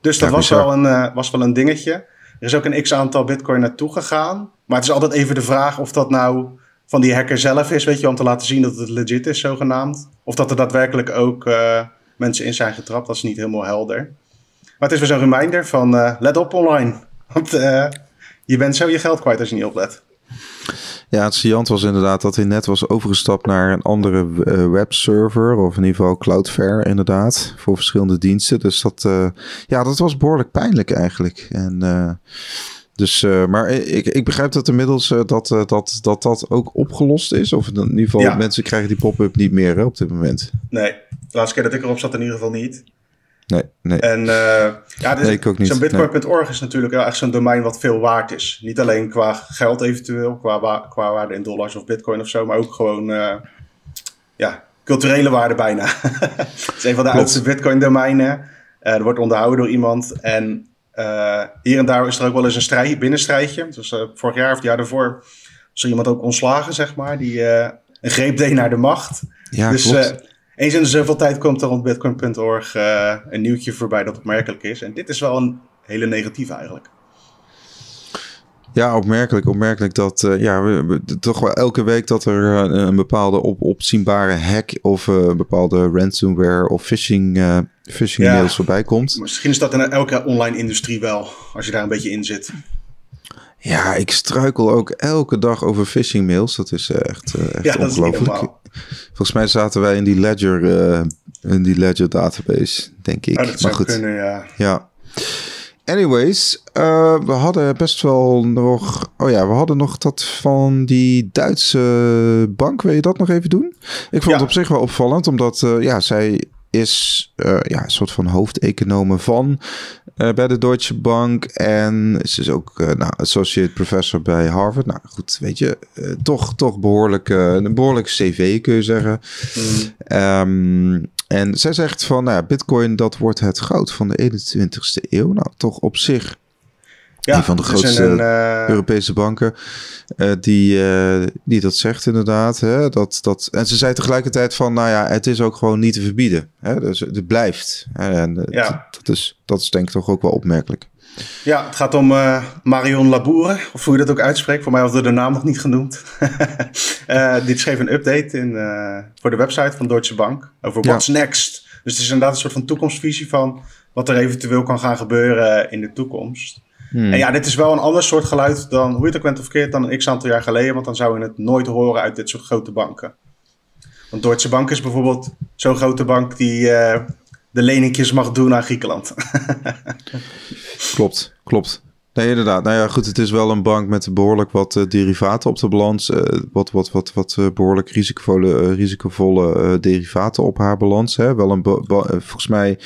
Dus dat Ja, was, wel een, eh, was wel een dingetje. Er is ook een x-aantal Bitcoin naartoe gegaan. Maar het is altijd even de vraag of dat nou van die hacker zelf is, weet je, om te laten zien dat het legit is, zogenaamd. Of dat er daadwerkelijk ook eh, mensen in zijn getrapt. Dat is niet helemaal helder. Maar het is weer zo'n reminder van let op online. Want je bent zo je geld kwijt als je niet oplet. Ja, het saillant was inderdaad dat hij net was overgestapt naar een andere eh, webserver. Of in ieder geval Cloudflare inderdaad. Voor verschillende diensten. Dus dat, eh, ja, dat was behoorlijk pijnlijk eigenlijk. En, eh, dus, maar ik, ik begrijp dat inmiddels dat, dat, dat dat ook opgelost is. Of in ieder geval Ja. mensen krijgen die pop-up niet meer hè, op dit moment. Nee, de laatste keer dat ik erop zat in ieder geval niet. Nee, nee. En eh, ja, dus Nee, ik ook niet. zo'n bitcoin.org is natuurlijk echt zo'n domein wat veel waard is. Niet alleen qua geld eventueel, qua, wa- qua waarde in dollars of bitcoin of zo, maar ook gewoon eh, ja, culturele waarde bijna. het is een van de Klopt. oudste bitcoin domeinen. Eh er wordt onderhouden door iemand en hier en daar is er ook wel eens een strijd, binnenstrijdje. Dus vorig jaar of het jaar daarvoor is er iemand ook ontslagen, zeg maar, die een greep deed naar de macht. ja, dus klopt. Eh, eens in de zoveel tijd komt er rond bitcoin.org eh, een nieuwtje voorbij dat opmerkelijk is. En dit is wel een hele negatieve eigenlijk. Ja, opmerkelijk, opmerkelijk dat uh, ja, we, toch wel elke week dat er een bepaalde op, opzienbare hack of een bepaalde ransomware of phishing, phishing mails voorbij komt. Misschien is dat in elke online industrie wel, als je daar een beetje in zit. Ja, ik struikel ook elke dag over phishing mails. Dat is echt, echt ja, ongelooflijk. Volgens mij zaten wij in die Ledger, in die Ledger database, denk ik. Oh, dat maar goed. kunnen, ja. Ja. Anyways, uh, we hadden best wel nog. Oh ja, we hadden nog dat van die Duitse bank. Wil je dat nog even doen? Ik vond het op zich wel opvallend, omdat uh, ja, zij is uh, ja, een soort van hoofdeconomen van bij de Deutsche Bank. En ze is ook nou, associate professor bij Harvard. Nou goed, weet je, toch, toch behoorlijk, een behoorlijk cv kun je zeggen. Mm. Um, en zij zegt van, nou ja, bitcoin dat wordt het goud van de 21ste eeuw. Nou, toch op zich ja, een van de grootste een, uh... Europese banken uh, die, uh, die dat zegt inderdaad. Hè, dat, dat, en ze zei tegelijkertijd van, nou ja, het is ook gewoon niet te verbieden. Hè, dus het blijft. En ja. dat, is, dat is denk ik toch ook wel opmerkelijk. Ja, het gaat om Marion Laboure, of hoe je dat ook uitspreekt. Voor mij hadden we de naam nog niet genoemd. dit schreef een update in, voor de website van Deutsche Bank over what's next. Dus het is inderdaad een soort van toekomstvisie van wat er eventueel kan gaan gebeuren in de toekomst. Hmm. En ja, dit is wel een ander soort geluid dan, hoe je het ook bent of verkeerd, dan een x aantal jaar geleden. Want dan zou je het nooit horen uit dit soort grote banken. Want Deutsche Bank is bijvoorbeeld zo'n grote bank die de leningjes mag doen aan Griekenland. klopt, klopt. Nee, inderdaad. Nou ja, goed, het is wel een bank met behoorlijk wat uh, derivaten op de balans. Uh, wat wat, wat, wat uh, behoorlijk risicovolle, risicovolle derivaten op haar balans. Hè? Wel een volgens mij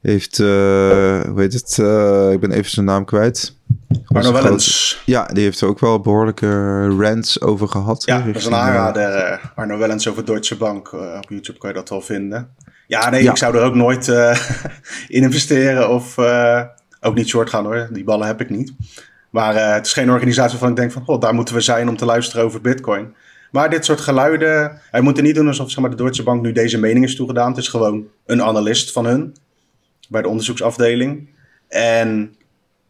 heeft, hoe heet het? ik ben even zijn naam kwijt. Arno Wellens. Ja, die heeft er ook wel behoorlijke rants over gehad. Ja, dat is een aanrader. Arno Wellens over Deutsche Bank. op YouTube kan je dat wel vinden. Ja, nee, ik zou er ook nooit in investeren of ook niet short gaan hoor, die ballen heb ik niet. Maar uh, het is geen organisatie waarvan ik denk van, oh, daar moeten we zijn om te luisteren over bitcoin. Maar dit soort geluiden, hij moet er niet doen alsof zeg maar, de Deutsche Bank nu deze mening is toegedaan. Het is gewoon een analist van hun, bij de onderzoeksafdeling. En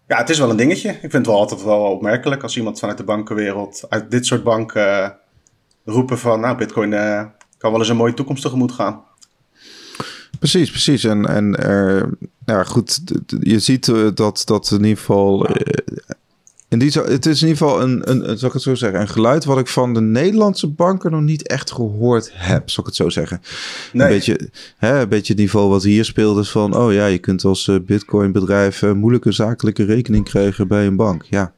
ja, het is wel een dingetje. Ik vind het wel altijd wel opmerkelijk als iemand vanuit de bankenwereld, uit dit soort banken, uh, roepen van, nou, bitcoin uh, kan wel eens een mooie toekomst tegemoet gaan. Precies, precies. En, en er, ja, goed, je ziet eh, dat, dat in ieder geval. Eh, in die, het is in ieder geval een, een, zal ik het zo zeggen, een geluid wat ik van de Nederlandse banken nog niet echt gehoord heb, zal ik het zo zeggen. Nee. Een, beetje, hè, een beetje het niveau wat hier speelt is van, oh ja, je kunt als uh, bitcoin bedrijf moeilijke zakelijke rekening krijgen bij een bank. Ja,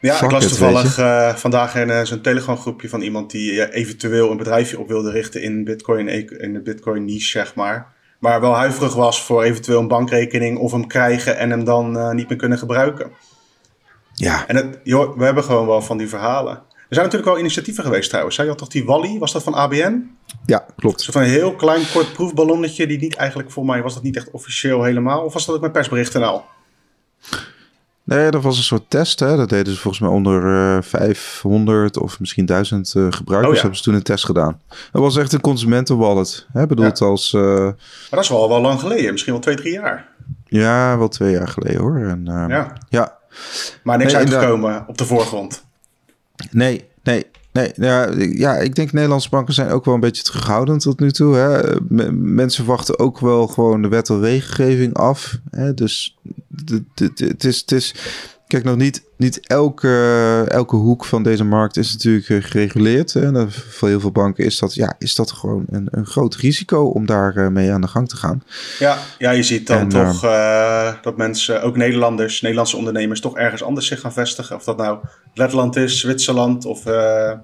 ja, ik las toevallig uh, vandaag in zo'n Telegram groepje van iemand die eventueel een bedrijfje op wilde richten in Bitcoin, in de Bitcoin niche, zeg maar maar wel huiverig was voor eventueel een bankrekening of hem krijgen en hem dan niet meer kunnen gebruiken. Ja. En het, joh, we hebben gewoon wel van die verhalen. Er zijn natuurlijk wel initiatieven geweest trouwens. Je toch die Wally? Was dat van ABN? Ja, klopt. Zo van een heel klein kort proefballonnetje die niet eigenlijk voor mij was dat niet echt officieel helemaal. Of was dat ook met persberichten al? Nee, dat was een soort test. Hè. Dat deden ze volgens mij onder uh, eh, 500 of misschien 1000 uh, eh, gebruikers. Oh, Hebben ze toen een test gedaan. Dat was echt een consumentenwallet. Hè, bedoeld als... Uh... Maar dat is wel, wel lang geleden. Misschien wel twee, drie jaar. Ja, wel twee jaar geleden hoor. En, ja. ja. Maar niks nee, uitgekomen op de voorgrond. Nee, nee. Nee, ja, ja, ik denk Nederlandse banken zijn ook wel een beetje terughoudend tot nu toe. Hè. mensen wachten ook wel gewoon de wet en regelgeving af. Hè. Dus het is, het is, kijk, nog niet, niet elke, elke hoek van deze markt is natuurlijk eh, gereguleerd. Hè. Voor heel veel banken is dat, ja, is dat gewoon een, een groot risico om daar eh, mee aan de gang te gaan. Ja, ja je ziet dan toch uh, dat mensen, ook Nederlanders, Nederlandse ondernemers, toch ergens anders zich gaan vestigen. Of dat nou Letland is, Zwitserland of de,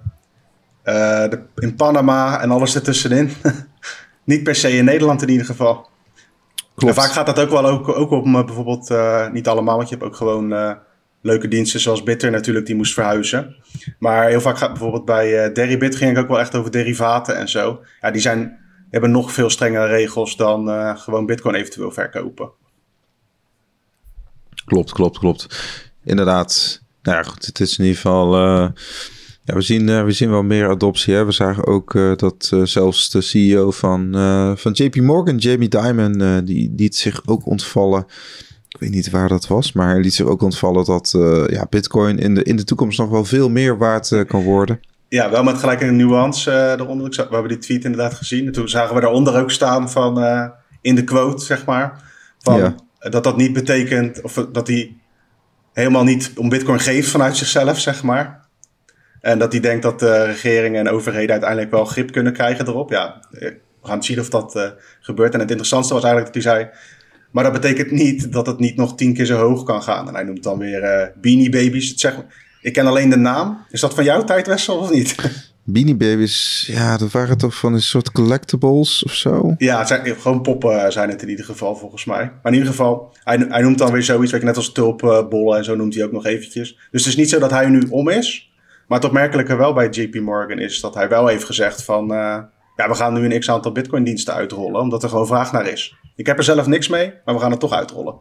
in Panama en alles ertussenin. niet per se in Nederland in ieder geval. Klopt. En vaak gaat dat ook wel ook, ook om bijvoorbeeld, niet allemaal, want je hebt ook gewoon leuke diensten zoals Bitter natuurlijk, die moest verhuizen. Maar heel vaak gaat bijvoorbeeld bij uh, Deribit ging het ook wel echt over derivaten en zo. Ja, die zijn, hebben nog veel strengere regels dan gewoon Bitcoin eventueel verkopen. Klopt, klopt, klopt. Inderdaad. Nou ja, goed, het is in ieder geval ja, we zien, we zien wel meer adoptie. Hè? We zagen ook dat zelfs de CEO van, van JP Morgan, Jamie Dimon, die liet zich ook ontvallen ik weet niet waar dat was, maar hij liet zich ook ontvallen dat ja, Bitcoin in de, in de toekomst nog wel veel meer waard kan worden. Ja, wel met gelijk een nuance eronder. We hebben die tweet inderdaad gezien. En toen zagen we daaronder ook staan van in de quote, zeg maar. Van, Dat dat niet betekent, of dat hij helemaal niet om bitcoin geeft vanuit zichzelf, zeg maar. En dat hij denkt dat de regeringen en overheden uiteindelijk wel grip kunnen krijgen erop. Ja, we gaan zien of dat uh, gebeurt. En het interessantste was eigenlijk dat hij zei... Maar dat betekent niet dat het niet nog tien keer zo hoog kan gaan. En hij noemt dan weer uh, Beanie Babies. zeg, ik ken alleen de naam. Is dat van jouw tijd, Wessel, of niet? Beanie Babies, ja, dat waren toch van een soort collectibles of zo? Ja, het zijn gewoon poppen zijn het in ieder geval volgens mij. Maar in ieder geval, hij, hij noemt dan weer zoiets, weet je, net als tulpbollen en zo noemt hij ook nog eventjes. Dus het is niet zo dat hij nu om is. Maar het opmerkelijke wel bij JP Morgan is dat hij wel heeft gezegd van... Uh, ja, we gaan nu een x-aantal bitcoin diensten uitrollen, omdat er gewoon vraag naar is. Ik heb er zelf niks mee, maar we gaan het toch uitrollen.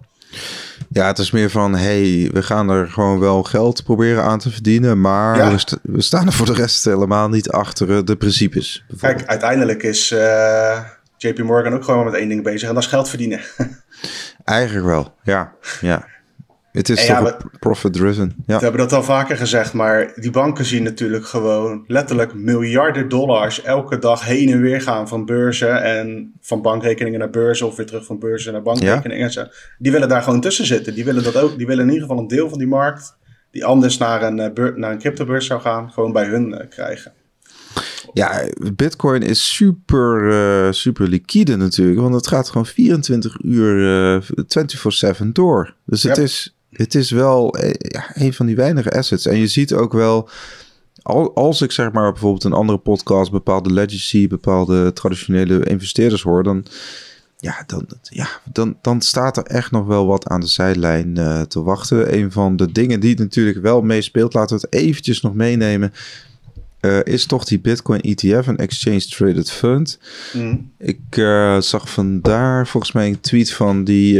Ja, het is meer van, hey, we gaan er gewoon wel geld proberen aan te verdienen, maar we, staan er voor de rest helemaal niet achter eh, de principes. Kijk, uiteindelijk is uh, eh, JP Morgan ook gewoon met één ding bezig en dat is geld verdienen. Eigenlijk wel, ja. ja. Het is toch profit-driven. Ja. We hebben dat al vaker gezegd, maar die banken zien natuurlijk gewoon letterlijk miljarden dollars elke dag heen en weer gaan van beurzen en van bankrekeningen naar beurzen of weer terug van beurzen naar bankrekeningen. Ja. Die willen daar gewoon tussen zitten. Die willen dat ook. Die willen in ieder geval een deel van die markt die anders naar een, uh, naar een cryptobeurs zou gaan, gewoon bij hun uh, krijgen. Ja, Bitcoin is super, uh, super liquide natuurlijk, want het gaat gewoon 24 uur 24/7 door. Dus het is het is wel eh, ja, een van die weinige assets. En je ziet ook wel, als ik zeg maar bijvoorbeeld een andere podcast bepaalde legacy, bepaalde traditionele investeerders hoor, dan, ja, dan, ja, dan, dan staat er echt nog wel wat aan de zijlijn uh, te wachten. Een van de dingen die natuurlijk wel meespeelt, laten we het eventjes nog meenemen. Uh, is toch die Bitcoin ETF, een Exchange Traded Fund. Mm. Ik uh, zag vandaar volgens mij een tweet van die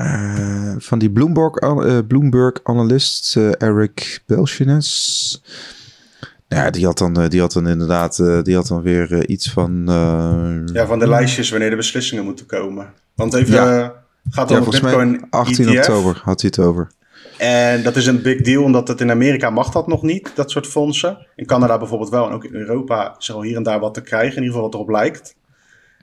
uh, van die Bloomberg, uh, Bloomberg analist uh, Eric Belshines. Ja, die had dan, die had dan inderdaad die had dan weer iets van... ja, van de lijstjes wanneer de beslissingen moeten komen. Want even, ja. gaat over ja, Bitcoin 18 ETF. oktober had hij het over. En dat is een big deal, omdat het in Amerika mag dat nog niet, dat soort fondsen. In Canada bijvoorbeeld wel, en ook in Europa is er al hier en daar wat te krijgen, in ieder geval wat erop lijkt.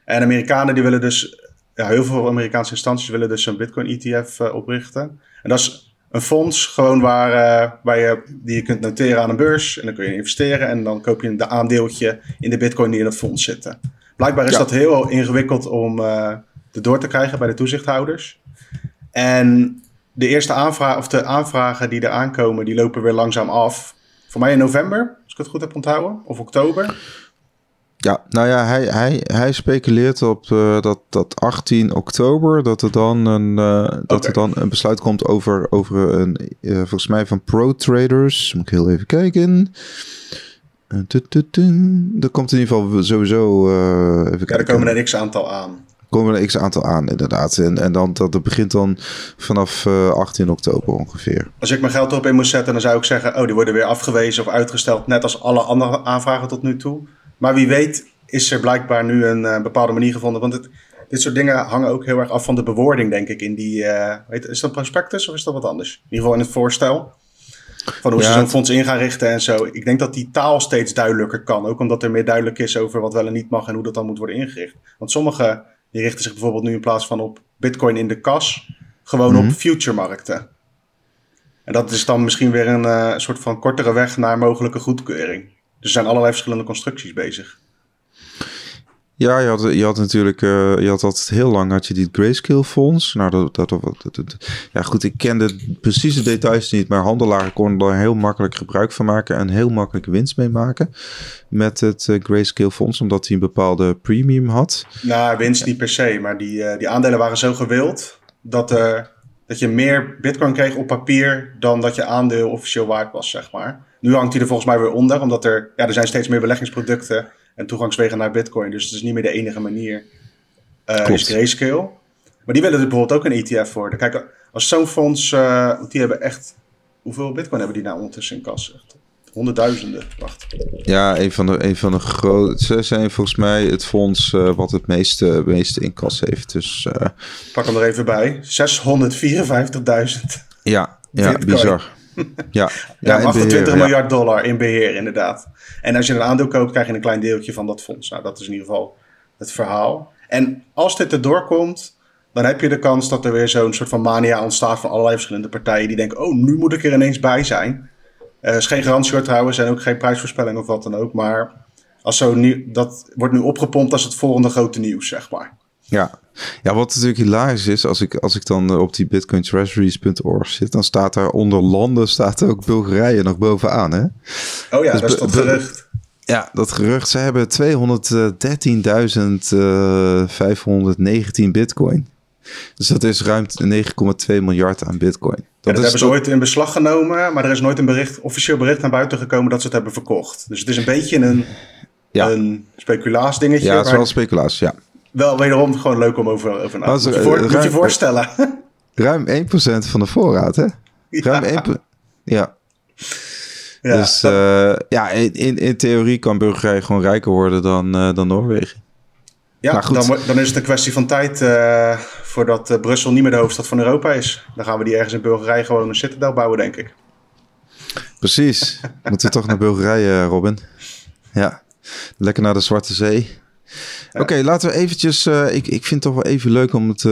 En Amerikanen die willen dus ja, heel veel Amerikaanse instanties willen dus een Bitcoin-ETF uh, eh, oprichten. En dat is een fonds gewoon waar, uh, waar je, die je kunt noteren aan een beurs. En dan kun je investeren en dan koop je een aandeeltje in de Bitcoin die in dat fonds zitten. Blijkbaar is dat heel ingewikkeld om uh, door te krijgen bij de toezichthouders. En de eerste aanvragen, of de aanvragen die er aankomen, die lopen weer langzaam af. Voor mij in november, als ik het goed heb onthouden, of oktober. Ja, nou ja, hij, hij, hij speculeert op uh, dat, dat 18 oktober dat er dan een, uh, dat er dan een besluit komt over, over een, uh, volgens mij van Pro Traders. Moet ik heel even kijken. Er komt in ieder geval sowieso. even ja, er komen er x aantal aan. Komen er x aantal aan, inderdaad. En, en dan, dat, dat begint dan vanaf 18 oktober ongeveer. Als ik mijn geld erop in moest zetten, dan zou ik zeggen: Oh, die worden weer afgewezen of uitgesteld. Net als alle andere aanvragen tot nu toe. Maar wie weet is er blijkbaar nu een uh, bepaalde manier gevonden. Want het, dit soort dingen hangen ook heel erg af van de bewoording, denk ik. In die, uh, weet, is dat prospectus of is dat wat anders? In ieder geval in het voorstel. Van hoe ze zo'n fonds in gaan richten en zo. Ik denk dat die taal steeds duidelijker kan. Ook omdat er meer duidelijk is over wat wel en niet mag en hoe dat dan moet worden ingericht. Want sommige die richten zich bijvoorbeeld nu in plaats van op bitcoin in de kas, gewoon op mhm. future markten. En dat is dan misschien weer een uh, soort van kortere weg naar mogelijke goedkeuring. Er zijn allerlei verschillende constructies bezig. Ja, je had, je had natuurlijk, uh, je had altijd heel lang had je die Grayscale fonds. Nou, dat, dat, dat, ja goed, ik kende precieze details niet, maar handelaren konden er heel makkelijk gebruik van maken en heel makkelijk winst mee maken met het uh, Grayscale fonds, omdat hij een bepaalde premium had. Nou, winst niet per se, maar die, uh, die aandelen waren zo gewild dat, dat je meer bitcoin kreeg op papier dan dat je aandeel officieel waard was, zeg maar. Nu hangt hij er volgens mij weer onder, omdat er, ja, er zijn steeds meer beleggingsproducten en toegangswegen naar Bitcoin. Dus het is niet meer de enige manier. Uh, is Grayscale. Maar die willen er bijvoorbeeld ook een ETF worden. Kijk, als zo'n fonds, uh, die hebben echt. Hoeveel Bitcoin hebben die nou ondertussen in kas? honderdduizenden. Wacht. Ja, een van de, een van de grote. Ze zijn volgens mij het fonds uh, wat het meeste, meeste in kas heeft. Dus, Pak hem er even bij. 654.000. Ja, ja bizar. ja, ja, 28 beheer, miljard dollar in beheer, inderdaad. En als je een aandeel koopt, krijg je een klein deeltje van dat fonds. Nou, dat is in ieder geval het verhaal. En als dit erdoor komt, dan heb je de kans dat er weer zo'n soort van mania ontstaat van allerlei verschillende partijen die denken: oh, nu moet ik er ineens bij zijn. Er uh, is geen garantie hoor trouwens en ook geen prijsvoorspelling of wat dan ook. Maar als zo nu, dat wordt nu opgepompt als het volgende grote nieuws, zeg maar. Ja. ja, wat natuurlijk hilarisch is, als ik, als ik dan eh, op die bitcointreasuries.org zit, dan staat daar onder landen staat ook Bulgarije nog bovenaan. Hè? Oh ja, dus dat is dat gerucht. Ja, dat gerucht. Ze hebben 213.519 bitcoin. Dus dat is ruim 9,2 miljard aan bitcoin. Dat, dat hebben ze ooit in beslag genomen, maar er is nooit een bericht, officieel bericht naar buiten gekomen dat ze het hebben verkocht. Dus het is een beetje een, ja. een speculaas dingetje. Ja, het is wel speculaas, ja. Wel wederom gewoon leuk om over, over na te voor, Moet je voorstellen. Ruim 1% van de voorraad, hè? Ruim ja. 1%. Ja. Ja, dus uh, ja, in, in theorie kan Bulgarije gewoon rijker worden dan, uh, dan Noorwegen. Ja, dan, dan, is het een kwestie van tijd uh, voordat Brussel niet meer de hoofdstad van Europa is. Dan gaan we die ergens in Bulgarije gewoon een citadel bouwen, denk ik. Precies. Moeten we toch naar Bulgarije, Robin? Ja, lekker naar de Zwarte Zee. Oké, laten we eventjes... Uh, ik, ik vind het toch wel even leuk om het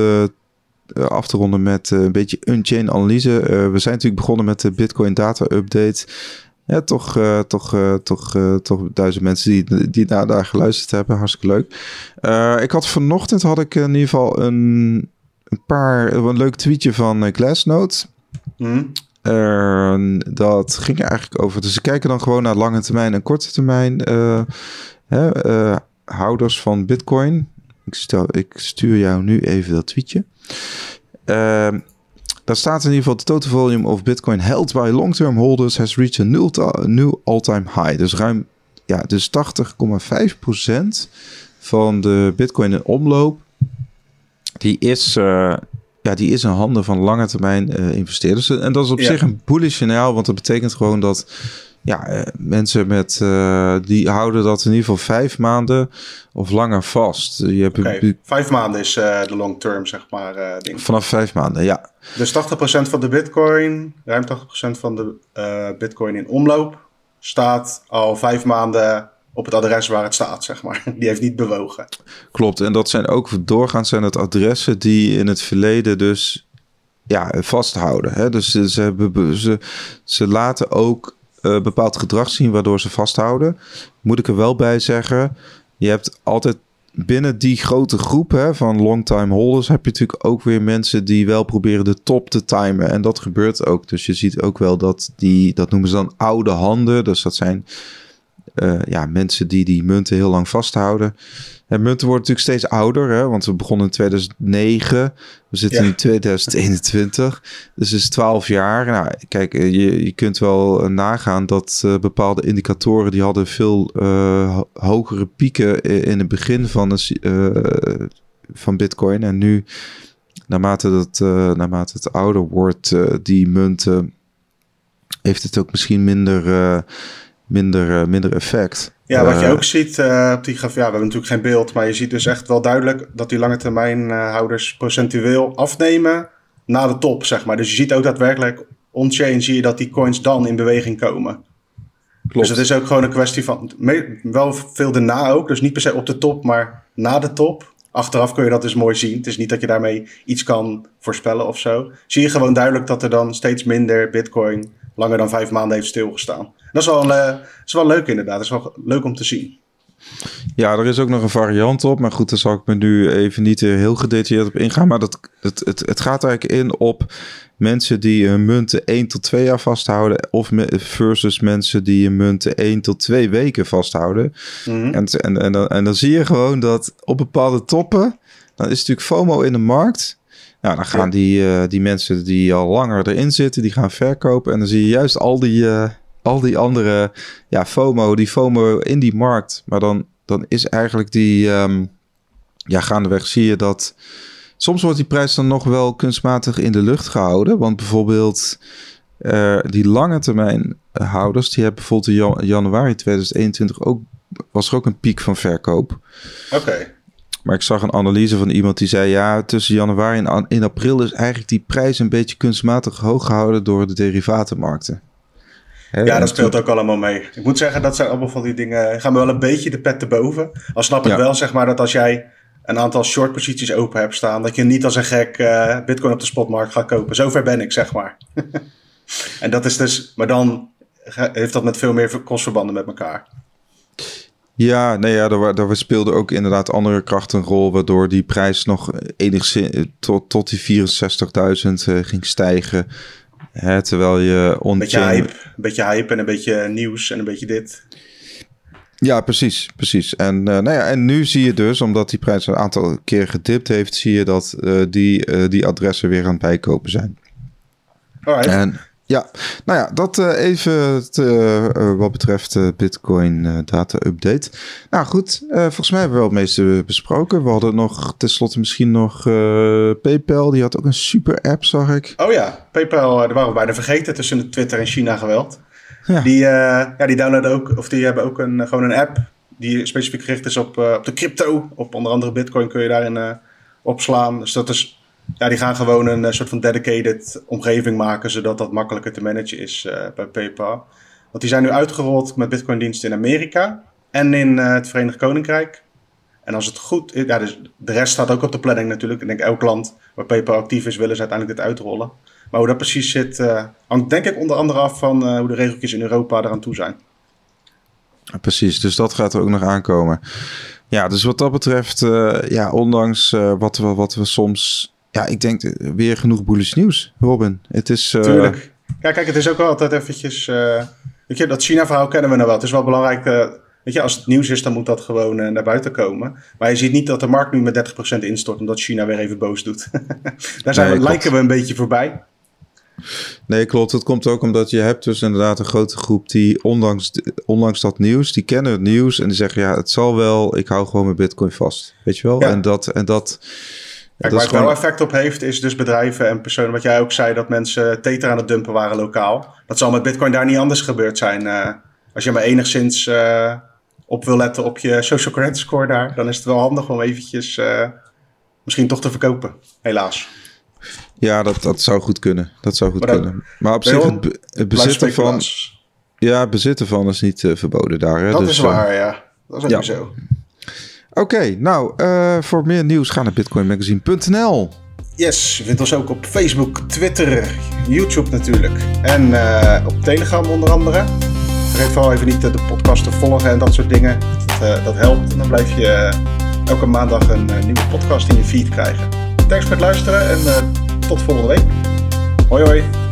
af te ronden met een beetje un-chain analyse. we zijn natuurlijk begonnen met de Bitcoin Data Update ja, toch, uh, toch, uh, toch, uh, toch duizend mensen die, die daar, daar geluisterd hebben. Hartstikke leuk. ik had vanochtend had ik in ieder geval een, een paar, een leuk tweetje van Glassnode. Mm. dat ging er eigenlijk over. Dus ze kijken dan gewoon naar lange termijn en korte termijn hè, houders van Bitcoin. Ik, stel, ik stuur jou nu even dat tweetje. Ehm, daar staat in ieder geval: de total volume of Bitcoin held by long-term holders has reached a new all-time high. Dus ruim, ja, dus 80,5% van de Bitcoin in omloop, die is, uh, ja, die is in handen van lange termijn uh, investeerders. En dat is op zich een bullish signaal, want dat betekent gewoon dat ja, uh, mensen met, uh, die houden dat in ieder geval vijf maanden of langer vast. Je hebt okay. Vijf maanden is uh, de long term, zeg maar. ding. Vanaf vijf maanden, ja. Dus 80% van de bitcoin, ruim 80% van de bitcoin in omloop, staat al vijf maanden op het adres waar het staat, zeg maar. Die heeft niet bewogen. Klopt, en dat zijn ook doorgaans zijn het adressen die in het verleden dus ja, vasthouden. Hè? Dus ze, hebben, ze, ze laten ook uh, bepaald gedrag zien waardoor ze vasthouden. Moet ik er wel bij zeggen, je hebt altijd binnen die grote groep hè, van long-time holders heb je natuurlijk ook weer mensen die wel proberen de top te timen. En dat gebeurt ook. Dus je ziet ook wel dat die, dat noemen ze dan oude handen. Dus dat zijn uh, ja, mensen die die munten heel lang vasthouden. En munten worden natuurlijk steeds ouder, hè? want we begonnen in 2009. We zitten ja. in 2021, dus het is 12 jaar. Nou, kijk, eh, je, je kunt wel eh, nagaan dat uh, bepaalde indicatoren... die hadden veel uh, hogere pieken in het begin van, de, van bitcoin. En nu, naarmate, dat, naarmate het ouder wordt, die munten... heeft het ook misschien minder, minder, minder effect... Ja, wat je eh, ook ziet uh, op die graf, ja, we hebben natuurlijk geen beeld, maar je ziet dus echt wel duidelijk dat die lange termijn houders procentueel afnemen na de top, zeg maar. Dus je ziet ook daadwerkelijk on-chain zie je dat die coins dan in beweging komen. Klopt. Dus het is ook gewoon een kwestie van, wel veel daarna ook, dus niet per se op de top, maar na de top. Achteraf kun je dat dus mooi zien. Het is niet dat je daarmee iets kan voorspellen of zo. Zie je gewoon duidelijk dat er dan steeds minder bitcoin langer dan vijf maanden heeft stilgestaan. Dat is wel, uh, is wel leuk inderdaad. Dat is wel leuk om te zien. Ja, er is ook nog een variant op. Maar goed, daar zal ik me nu even niet heel gedetailleerd op ingaan. Maar dat, het, het, het gaat eigenlijk in op mensen die hun munten 1 tot 2 jaar vasthouden. Of versus mensen die hun munten 1 tot 2 weken vasthouden. Mm en, en, en, dan, en dan zie je gewoon dat op bepaalde toppen. Dan is natuurlijk FOMO in de markt. Nou, dan gaan die, uh, die mensen die al langer erin zitten, die gaan verkopen. En dan zie je juist al die, uh, al die andere ja, FOMO, die FOMO in die markt. Maar dan, dan is eigenlijk die, um, ja, gaandeweg zie je dat... Soms wordt die prijs dan nog wel kunstmatig in de lucht gehouden. Want bijvoorbeeld die lange termijn houders, die hebben bijvoorbeeld in januari 2021 ook, was er ook een piek van verkoop. Oké. Maar ik zag een analyse van iemand die zei: ja, tussen januari en in april is eigenlijk die prijs een beetje kunstmatig hoog gehouden door de derivatenmarkten. Ja, dat speelt ook allemaal mee. Ik moet zeggen, dat zijn allemaal van die dingen. Gaan me wel een beetje de pet te boven. Al snap ik wel, zeg maar, dat als jij een aantal short posities open hebt staan, dat je niet als een gek uh, Bitcoin op de spotmarkt gaat kopen. Zover ben ik, zeg maar. en dat is dus, maar dan heeft dat met veel meer kostverbanden met elkaar. Ja, nee, ja, daar, daar speelden ook inderdaad andere krachten een rol, waardoor die prijs nog enigszins eh, tot, tot die 64.000 uh, eh, ging stijgen. Hè, terwijl je on beetje hype, een beetje hype en een beetje nieuws en een beetje dit. Ja, precies, precies. En, uh, nou ja, en nu zie je dus, omdat die prijs een aantal keer gedipt heeft, zie je dat uh, die, uh, die adressen weer aan het bijkopen zijn. Alright. En ja, nou ja, dat uh, even te, uh, wat betreft Bitcoin data update. Nou goed, volgens mij hebben we wel het meeste besproken. We hadden nog tenslotte misschien nog PayPal. Die had ook een super app, zag ik. Oh ja, PayPal, daar waren we bijna vergeten tussen de Twitter en China geweld. Ja. Die, ja, die downloaden ook, of die hebben ook een, gewoon een app die specifiek gericht is op, op de crypto. Op onder andere Bitcoin kun je daarin opslaan. Dus dat is ja, die gaan gewoon een soort van dedicated omgeving maken, zodat dat makkelijker te managen is uh, bij PayPal. Want die zijn nu uitgerold met Bitcoin-diensten in Amerika en in uh, het Verenigd Koninkrijk. En als het goed is, ja, dus de rest staat ook op de planning natuurlijk. Ik denk elk land waar PayPal actief is, willen ze uiteindelijk dit uitrollen. Maar hoe dat precies zit, hangt denk ik onder andere af van hoe de regeltjes in Europa eraan toe zijn. Precies, dus dat gaat er ook nog aankomen. Ja, dus wat dat betreft, ja, ondanks wat, we, wat we soms ja, ik denk eh, weer genoeg bullish nieuws, Robin. Het is... Uh... Tuurlijk. Ja, kijk, het is ook wel altijd eventjes... Uh, weet je, dat China-verhaal kennen we nou wel. Het is wel belangrijk... Weet je, als het nieuws is, dan moet dat gewoon naar buiten komen. Maar je ziet niet dat de markt nu met 30% instort... omdat China weer even boos doet. Daar zijn we, lijken we een beetje voorbij. Nee, klopt. Dat komt ook omdat je hebt dus inderdaad een grote groep die ondanks, ondanks dat nieuws, die kennen het nieuws en die zeggen ja, het zal wel, ik hou gewoon mijn bitcoin vast. Weet je wel? En dat, en dat, Kijk, waar het wel effect op heeft, is dus bedrijven en personen. Wat jij ook zei, dat mensen tether aan het dumpen waren lokaal. Dat zal met Bitcoin daar niet anders gebeurd zijn. Uh, als je maar enigszins uh, op wil letten op je social credit score daar, dan is het wel handig om eventjes uh, misschien toch te verkopen. Helaas. Ja, dat, dat zou goed kunnen. Dat zou goed maar kunnen. Maar op zich, het, het bezitten van. Ja, bezitten van is niet verboden daar. Hè? Dat dus, is waar, ja. Dat is ook ja. zo. Oké, nou, uh, voor meer nieuws ga naar bitcoinmagazine.nl. Yes, je vindt ons ook op Facebook, Twitter, YouTube natuurlijk. En uh, op Telegram onder andere. Vergeet vooral even niet de podcast te volgen en dat soort dingen. Dat, dat helpt. En dan blijf je elke maandag een nieuwe podcast in je feed krijgen. Thanks voor het luisteren en tot volgende week. Hoi hoi.